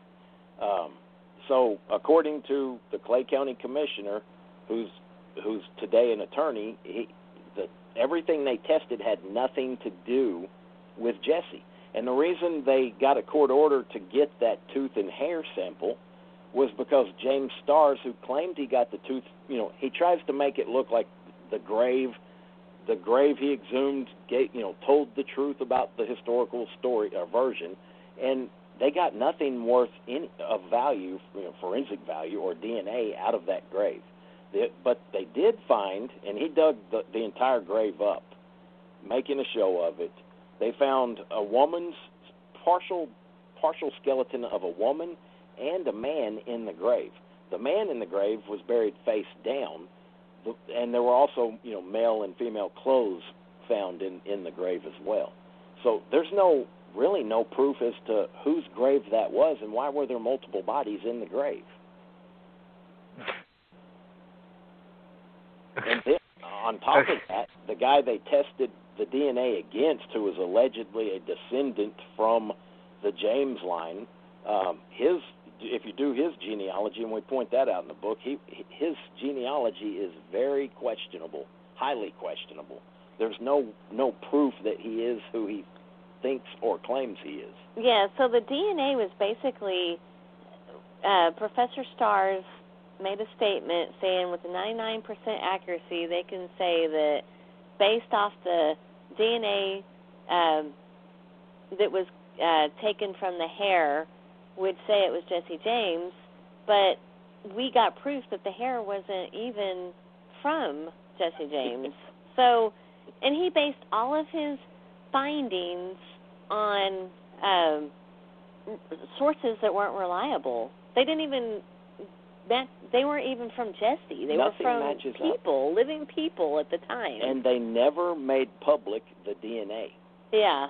Um, so, according to the Clay County Commissioner, who's who's today an attorney, he, the, everything they tested had nothing to do with Jesse. And the reason they got a court order to get that tooth and hair sample was because James Starrs, who claimed he got the tooth, you know, he tries to make it look like the grave, the grave he exhumed, you know, told the truth about the historical story or version, and they got nothing worth any of value, you know, forensic value or DNA out of that grave. They, but they did find, and he dug the, the entire grave up, making a show of it. They found a woman's partial partial skeleton of a woman and a man in the grave. The man in the grave was buried face down, and there were also you know male and female clothes found in in the grave as well. So there's no really no proof as to whose grave that was and why were there multiple bodies in the grave. (laughs) and then on top of that, the guy they tested the DNA against, who was allegedly a descendant from the James line, um, his if you do his genealogy, and we point that out in the book, he his genealogy is very questionable, highly questionable. There's no no proof that he is who he thinks or claims he is. Yeah, so the DNA was basically uh, Professor Starrs made a statement saying with 99% accuracy they can say that based off the DNA um, that was uh, taken from the hair would say it was Jesse James, but we got proof that the hair wasn't even from Jesse James. (laughs) so, and he based all of his findings on um, sources that weren't reliable. They didn't even that they weren't even from Jesse. They Nothing were from people, up. living people at the time. And they never made public the DNA. Yeah.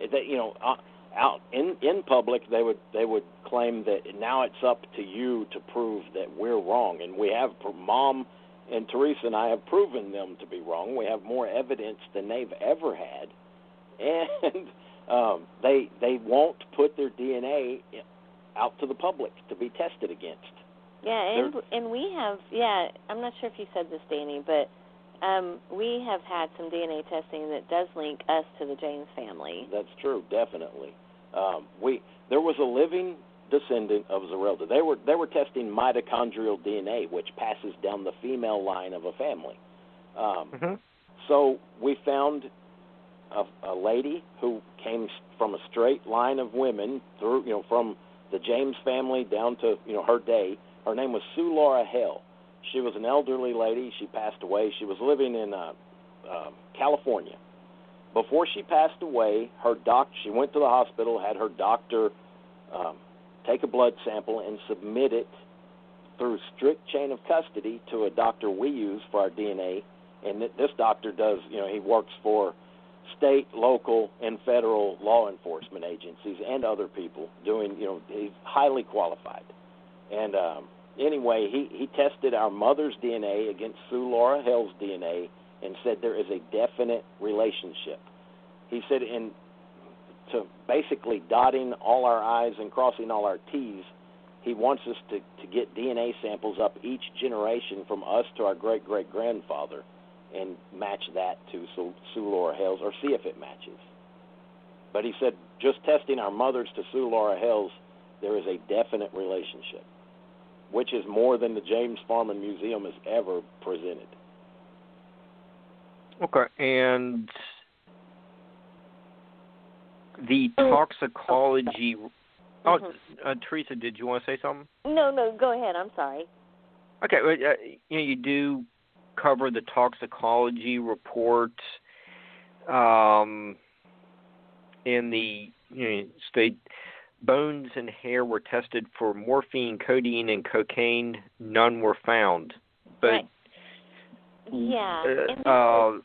That you know, uh, out in in public, they would they would claim that now it's up to you to prove that we're wrong, and we have mom and Teresa and I have proven them to be wrong. We have more evidence than they've ever had, and um, they they won't put their DNA out to the public to be tested against. Yeah, and They're, and we have yeah. I'm not sure if you said this, Danny, but um, we have had some DNA testing that does link us to the James family. That's true, definitely. Um, we there was a living descendant of Zerelda. They were they were testing mitochondrial DNA, which passes down the female line of a family. Um, mm-hmm. So we found a, a lady who came from a straight line of women through you know from the James family down to you know her day her name was Sue Laura Hale. She was an elderly lady. She passed away. She was living in uh, uh, California. Before she passed away, her doc she went to the hospital, had her doctor um, take a blood sample and submit it through strict chain of custody to a doctor we use for our DNA. And th- this doctor does, you know, he works for state, local, and federal law enforcement agencies and other people doing. You know, he's highly qualified. And um, anyway, he he tested our mother's DNA against Sue Laura Hale's DNA and said there is a definite relationship. He said in to basically dotting all our I's and crossing all our T's, he wants us to, to get DNA samples up each generation from us to our great great grandfather and match that to Sue, Sue Laura Hales or see if it matches. But he said just testing our mothers to Sue Laura Hales, there is a definite relationship, which is more than the James Farm and Museum has ever presented. Okay, and the toxicology. Oh, uh, Teresa, did you want to say something? No, no, go ahead. I'm sorry. Okay, uh, you know, you do cover the toxicology report um, in the you know, state. Bones and hair were tested for morphine, codeine, and cocaine. None were found. But Right. Yeah. uh, uh,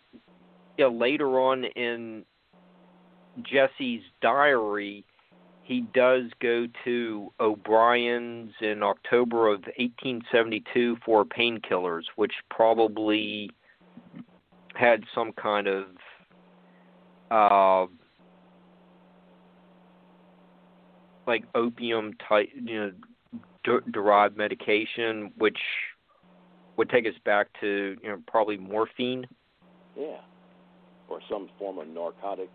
yeah, later on in Jesse's diary, he does go to O'Brien's in October of 1872 for painkillers, which probably had some kind of uh, like opium type, you know, de- derived medication, which would take us back to you know probably morphine. Yeah. Or some form of narcotic.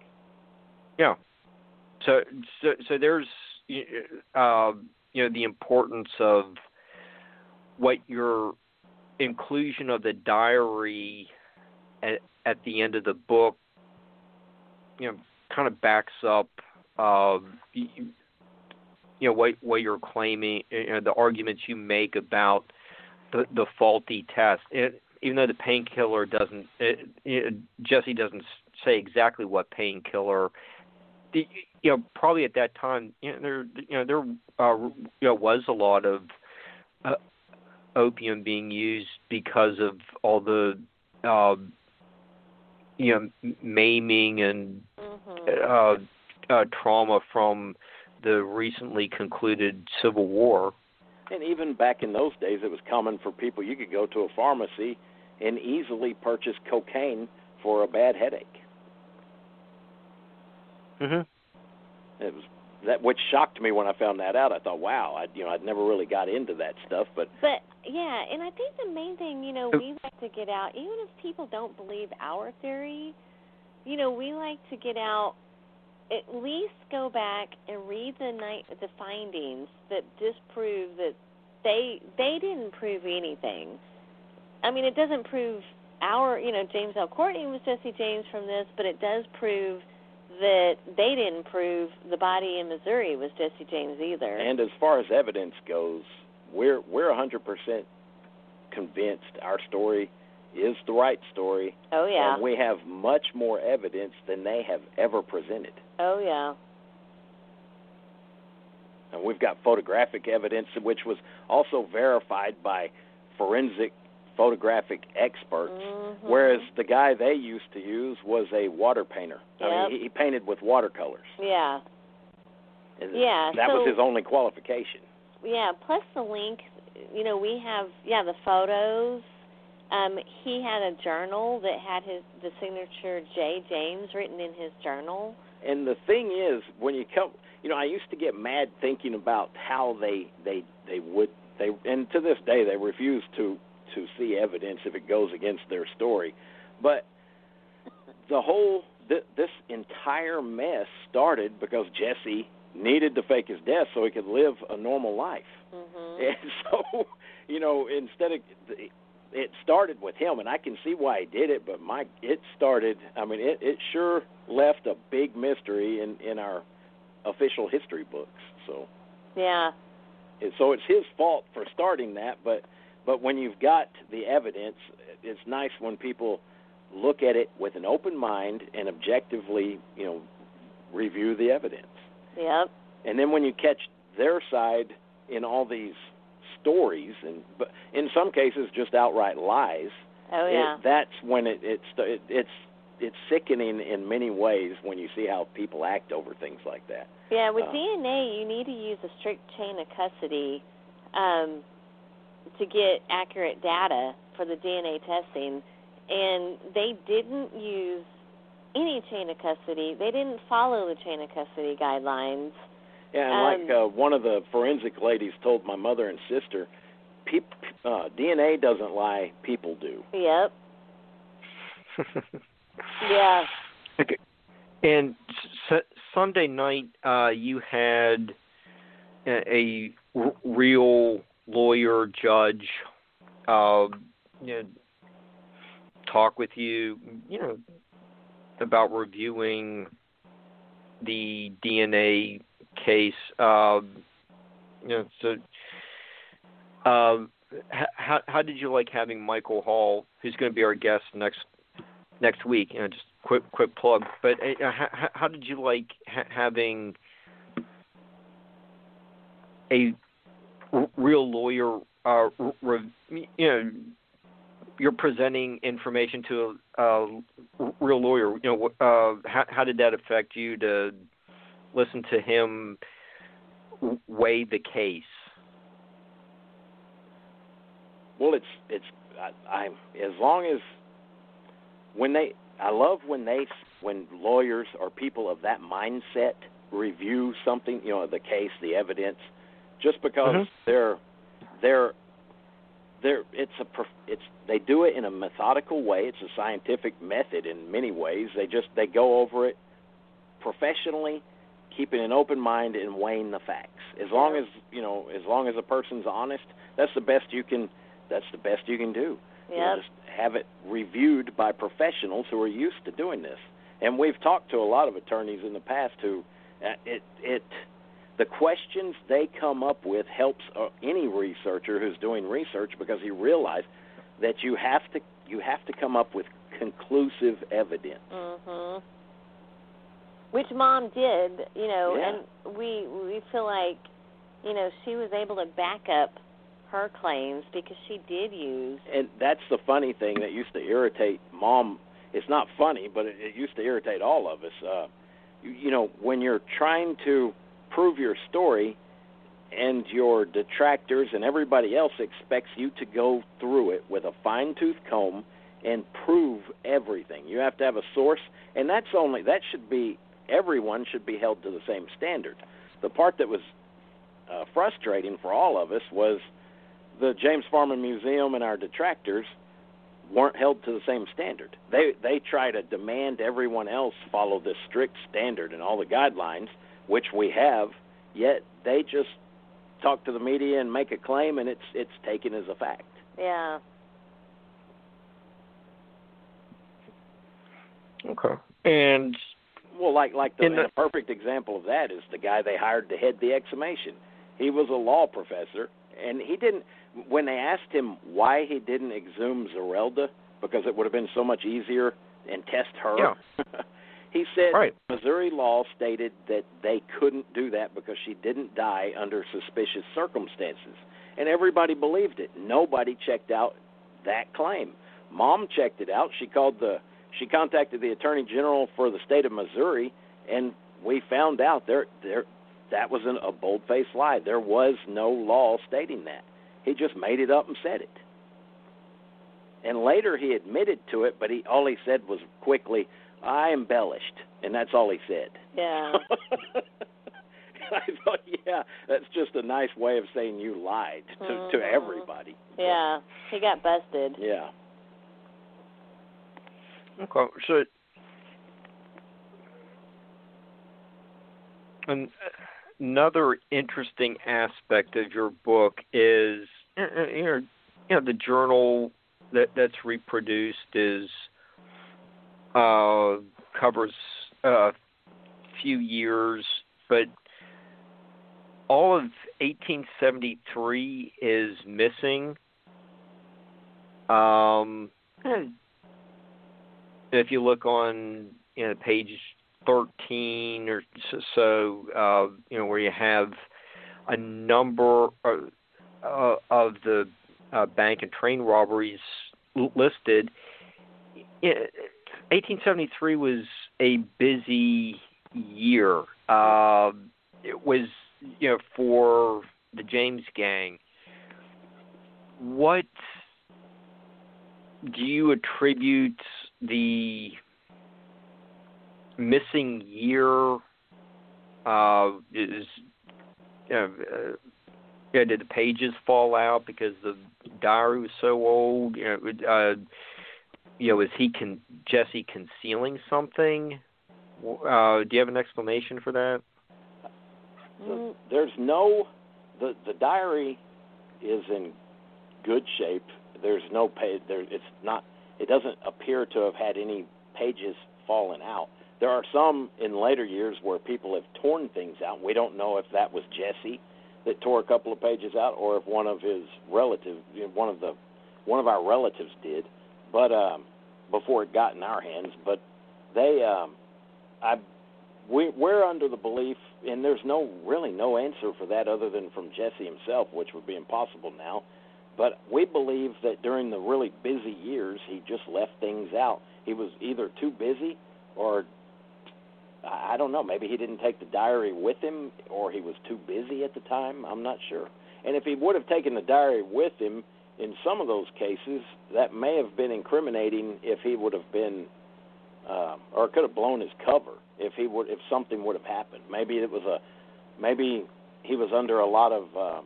Yeah. So so so there's uh, you know the importance of what your inclusion of the diary at, at the end of the book you know kind of backs up uh, you, you know what what you're claiming you know, the arguments you make about the the faulty test. It, even though the painkiller doesn't it, it, Jesse doesn't say exactly what painkiller the, you know probably at that time you know there you know there uh, you know was a lot of uh, opium being used because of all the uh, you know maiming and Mhm. uh, uh, trauma from the recently concluded Civil War. And even back in those days, it was common for people, you could go to a pharmacy and easily purchase cocaine for a bad headache. Mm-hmm. It was that which shocked me when I found that out. I thought, wow, I you know I'd never really got into that stuff, but But yeah, and I think the main thing, you know, we like to get out, even if people don't believe our theory, you know, we like to get out at least go back and read the night the findings that disprove that they they didn't prove anything. I mean, it doesn't prove our, you know, James L. Courtney was Jesse James from this, but it does prove that they didn't prove the body in Missouri was Jesse James either. and as far as evidence goes, we're we're 100% convinced our story is the right story, oh yeah. and we have much more evidence than they have ever presented. oh yeah. And we've got photographic evidence, which was also verified by forensic photographic experts. Mhm. Whereas the guy they used to use was a water painter. I mean, he, he painted with watercolors. Yeah, And Yeah, that so- was his only qualification. yeah. Plus the link, you know, we have yeah the photos. Um, he had a journal that had his the signature J James written in his journal. And the thing is, when you come, you know, I used to get mad thinking about how they they they would they, and to this day they refuse to to see evidence if it goes against their story. But the whole th- this entire mess started because Jesse needed to fake his death so he could live a normal life. Mhm. And (laughs) so, you know, instead of it started with him, and I can see why he did it. But my, it started. I mean, it it sure left a big mystery in in our official history books. So, Yeah. and so it's his fault for starting that. But but when you've got the evidence, it's nice when people look at it with an open mind and objectively, you know, review the evidence. Yep. And then when you catch their side in all these stories, and but in some cases just outright lies, Oh it- yeah. that's when it it's it, it's it's sickening in many ways when you see how people act over things like that. Yeah, with Uh, DNA, you need to use a strict chain of custody um, to get accurate data for the DNA testing, and they didn't use any chain of custody. They didn't follow the chain of custody guidelines. Yeah, and Um, like uh, one of the forensic ladies told my mother and sister, peop, uh, DNA doesn't lie, people do. Yep. (laughs) Yeah. Okay. And s- Sunday night, uh, you had a, a r- real lawyer judge, uh, you know, talk with you, you know, about reviewing the DNA case. Uh, you know, so. Uh, how how did you like having Michael Hall, who's going to be our guest next next week. You know, just quick quick plug. But uh, how, how did you like ha- having a real lawyer? Uh, re- you know, you're presenting information to a, a real lawyer. You know, uh, how how did that affect you to listen to him weigh the case? Well, it's it's I, I as long as when they I love when they when lawyers or people of that mindset review something, you know, the case, the evidence, just because Mhm. they're they're they're it's a it's they do it in a methodical way. It's a scientific method in many ways. They just they go over it professionally, keeping an open mind and weighing the facts. As long as you know, as long as a person's honest, that's the best you can. That's the best you can do. You know, just have it reviewed by professionals who are used to doing this. And we've talked to a lot of attorneys in the past who uh, it it the questions they come up with helps uh, any researcher who's doing research because you realize that you have to you have to come up with conclusive evidence. Mhm. Which mom did, you know, Yeah. and we we feel like, you know, she was able to back up her claims because she did use. And that's the funny thing that used to irritate mom. It's not funny, but it, it used to irritate all of us. Uh, you, you know, when you're trying to prove your story, and your detractors and everybody else expects you to go through it with a fine tooth comb and prove everything. You have to have a source, and that's only that should be everyone should be held to the same standard. The part that was uh, frustrating for all of us was the James Farm and Museum and our detractors weren't held to the same standard. They they try to demand everyone else follow this strict standard and all the guidelines, which we have. Yet they just talk to the media and make a claim, and it's it's taken as a fact. Yeah. Okay. And Well, like like the, the- perfect example of that is the guy they hired to head the exhumation. He was a law professor, and he didn't. When they asked him why he didn't exhume Zerelda because it would have been so much easier and test her, (laughs) he said Right. Missouri law stated that they couldn't do that because she didn't die under suspicious circumstances, and everybody believed it. Nobody checked out that claim. Mom checked it out. She called the she contacted the attorney general for the state of Missouri, and we found out there there that was an, a bold faced lie. There was no law stating that. He just made it up and said it. And later he admitted to it, but he all he said was quickly, "I embellished," and that's all he said. Yeah. (laughs) I thought, yeah, that's just a nice way of saying you lied to to Mhm. everybody. yeah. He got busted. Yeah. Okay, so an, another interesting aspect of your book is uh, uh, you know, you know the journal that that's reproduced is uh, covers a few years, but all of 1873 is missing. Um, and if you look on you know page 13 or so, so uh, you know where you have a number of, uh, of the uh, bank and train robberies listed, it, 1873 was a busy year. Uh, it was, you know, for the James Gang. What do you attribute the missing year? Uh, is uh, uh, yeah, did the pages fall out because the diary was so old? You know, uh, you know, is he con- Jesse concealing something? Uh, do you have an explanation for that? So there's no the the diary is in good shape. There's no page. There, it's not. It doesn't appear to have had any pages fallen out. There are some in later years where people have torn things out. We don't know if that was Jesse that tore a couple of pages out, or if one of his relatives, one of the, one of our relatives did. But um, before it got in our hands, but they, um, I, we, we're under the belief, and there's no really no answer for that other than from Jesse himself, which would be impossible now. But we believe that during the really busy years, he just left things out. He was either too busy or I don't know. Maybe he didn't take the diary with him, or he was too busy at the time. I'm not sure. And if he would have taken the diary with him, in some of those cases, that may have been incriminating if he would have been, uh, or could have blown his cover if he would, if something would have happened. Maybe it was a, maybe he was under a lot of, uh,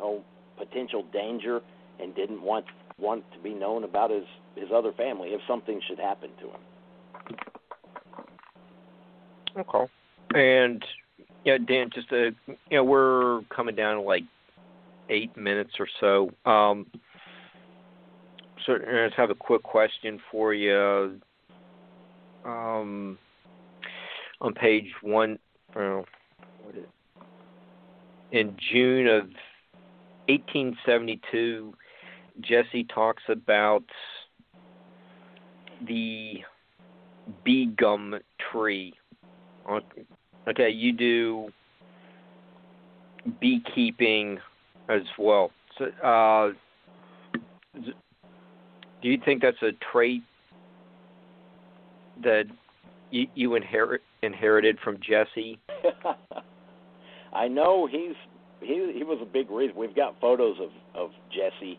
oh, potential danger and didn't want want to be known about his his other family if something should happen to him. Okay. And yeah, Dan, just a you know, we're coming down to like eight minutes or so. Um, so I just have a quick question for you. Um, on page one, uh, in June of 1872, Jesse talks about the bee gum tree Okay, you do beekeeping as well. So, uh, do you think that's a trait that you, you inherit inherited from Jesse? (laughs) I know he's he he was a big reason. We've got photos of of Jesse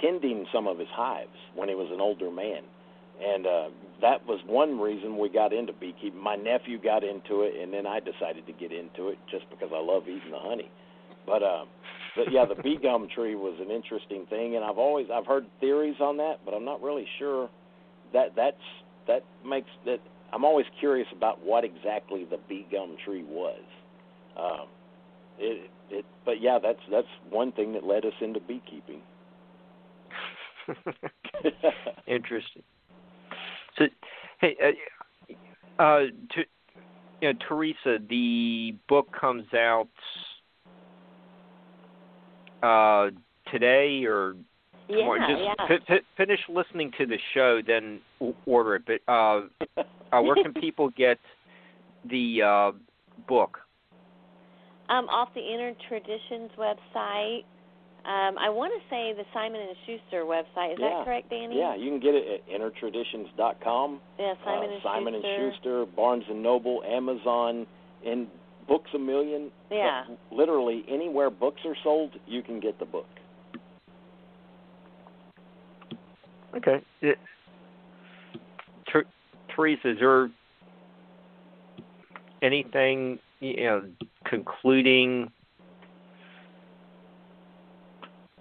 tending some of his hives when he was an older man, and uh, that was one reason we got into beekeeping. My nephew got into it, and then I decided to get into it just because I love eating the honey. But uh, but yeah, the bee gum tree was an interesting thing, and I've always I've heard theories on that, but I'm not really sure that that's that makes that. I'm always curious about what exactly the bee gum tree was. Um, it, it, but yeah, that's that's one thing that led us into beekeeping. (laughs) Interesting. So, hey, uh, uh, to, you know, Teresa, the book comes out uh, today or tomorrow. Just yeah. F- f- finish listening to the show, then order it. But uh, uh, where can (laughs) people get the uh, book? Um, off the Inner Traditions website. Um, I want to say the Simon and Schuster website. Is yeah. that correct, Danny? Yeah, you can get it at innertraditions.com. Yeah, Simon uh, and Simon Schuster. and Schuster, Barnes and Noble, Amazon, and Books a Million. Yeah. Literally anywhere books are sold, you can get the book. Okay. It, Ter- Teresa, is there anything you know concluding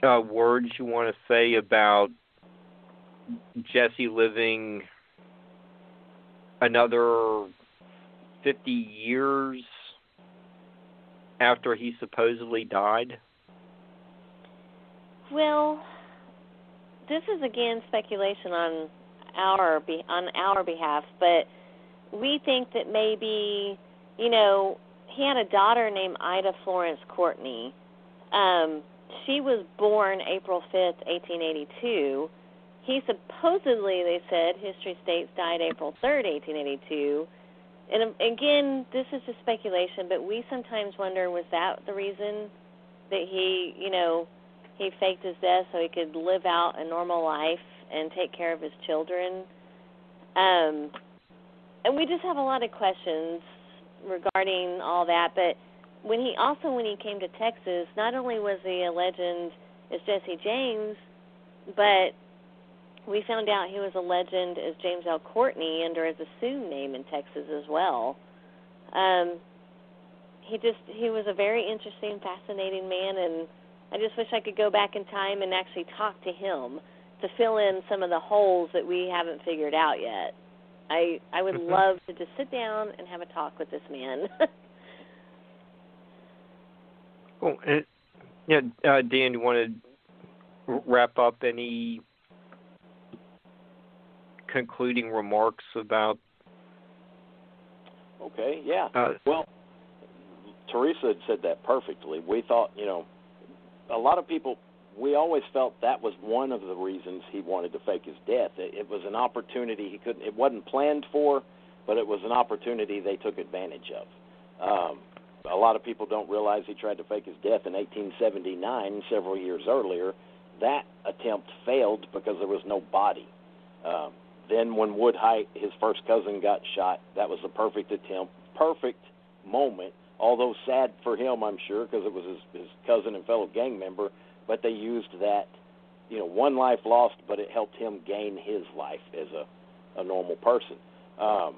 uh, words you want to say about Jesse living another 50 years after he supposedly died? Well, this is again speculation on our on our behalf, but we think that maybe you know he had a daughter named Ida Florence Courtney. Um, she was born April 5th, 1882. He supposedly, they said, history states, died April 3rd, 1882. And um, again, this is just speculation, but we sometimes wonder was that the reason that he, you know, he faked his death so he could live out a normal life and take care of his children? Um, and we just have a lot of questions regarding all that. But when he also when he came to Texas, not only was he a legend as Jesse James, but we found out he was a legend as James L. Courtney under his assumed name in Texas as well. Um, he just he was a very interesting, fascinating man, and I just wish I could go back in time and actually talk to him to fill in some of the holes that we haven't figured out yet. I I would Mhm. love to just sit down and have a talk with this man. (laughs) Cool. And, yeah, uh, Dan, you want to wrap up any concluding remarks about? Okay, yeah. Uh, Well, Teresa had said that perfectly. We thought, you know, a lot of people, we always felt that was one of the reasons he wanted to fake his death. It, it was an opportunity he couldn't, it wasn't planned for, but it was an opportunity they took advantage of. Um, a lot of people don't realize he tried to fake his death in 1879, several years earlier. That attempt failed because there was no body. Um, then, when Wood Hite, his first cousin, got shot, that was the perfect attempt, perfect moment. Although sad for him, I'm sure, because it was his, his cousin and fellow gang member. But they used that, you know, one life lost, but it helped him gain his life as a, a normal person, um,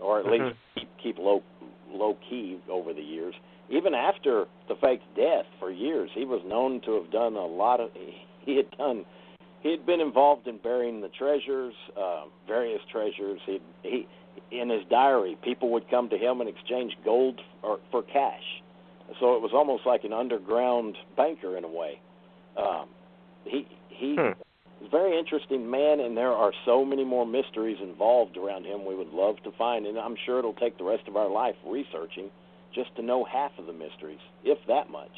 or at Mhm. least keep, keep low low key over the years. Even after the fake death, for years, he was known to have done a lot of. (laughs) He had done he had been involved in burying the treasures, uh, various treasures. He he in his diary, people would come to him and exchange gold or for cash. So it was almost like an underground banker in a way. Um, he he Hmm. is a very interesting man, and there are so many more mysteries involved around him. We would love to find, and I'm sure it'll take the rest of our life researching just to know half of the mysteries, if that much.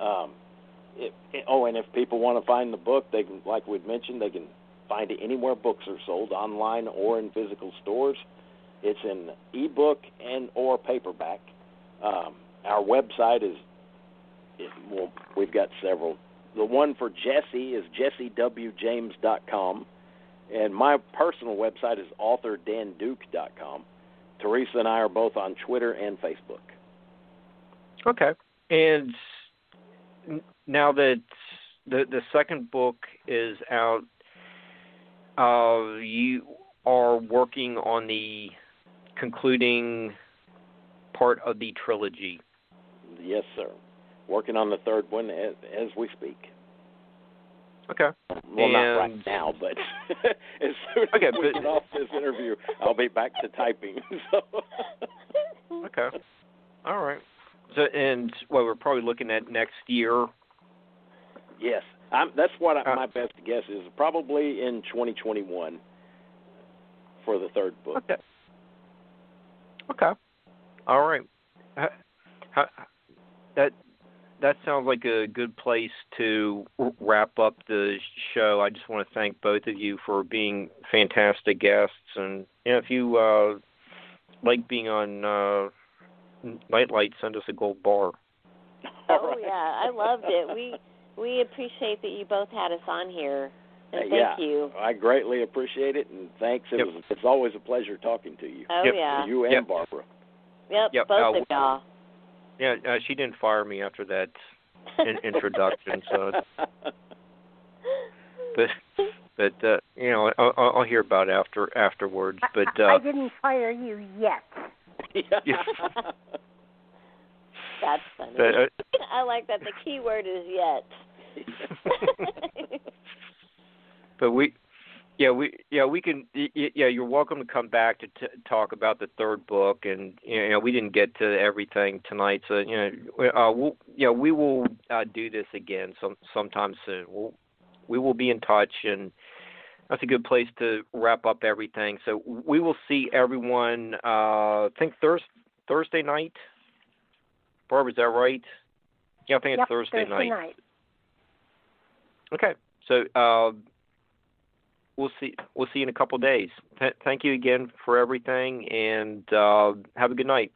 Um, it, oh, and if people want to find the book, they can, like we'd mentioned, they can find it anywhere books are sold, online or in physical stores. It's in ebook and or paperback. Um, our website is, it, well, we've got several. The one for Jesse is jessewjames.com, and my personal website is authordanduke.com. Teresa and I are both on Twitter and Facebook. Okay. And now that the the second book is out, uh, you are working on the concluding part of the trilogy. Yes, sir. Working on the third one as, as we speak. Okay. Well, not right now, but (laughs) as soon as Okay, we but- get off this interview, I'll be back to typing. (laughs) So. Okay. All right. So and well, we're probably looking at next year. Yes, I'm, that's what I, Uh, my best guess is. Probably in 2021 for the third book. Okay. Okay. All right. Ha- ha- That that sounds like a good place to wrap up the show. I just want to thank both of you for being fantastic guests, and you know, if you uh, like being on uh, Nightlight, send us a gold bar. Oh right. yeah, I loved it. We we appreciate that you both had us on here, and Uh, thank yeah, you. I greatly appreciate it, and thanks. It Yep. was, it's always a pleasure talking to you. Oh Yep. yeah, You and Yep. Barbara. yep, Yep, both uh, of y'all. Yeah, uh, she didn't fire me after that in- (laughs) introduction, so (laughs) but but uh, you know I'll, I'll I'll hear about after afterwards. But I, I uh, didn't fire you yet. Yeah. (laughs) That's funny. but, uh, I like that. The key word is yet. (laughs) but we yeah we yeah we can yeah you're welcome to come back to t- talk about the third book and you know we didn't get to everything tonight so you know we- uh we'll yeah we will uh do this again some sometime soon we'll we will be in touch and that's a good place to wrap up everything so we will see everyone uh I think Thurs Thursday night barb is that right yeah I think yep, it's Thursday, Thursday night. night. Okay. So uh, we'll see. We'll see you in a couple days. Th- thank you again for everything, and uh, have a good night.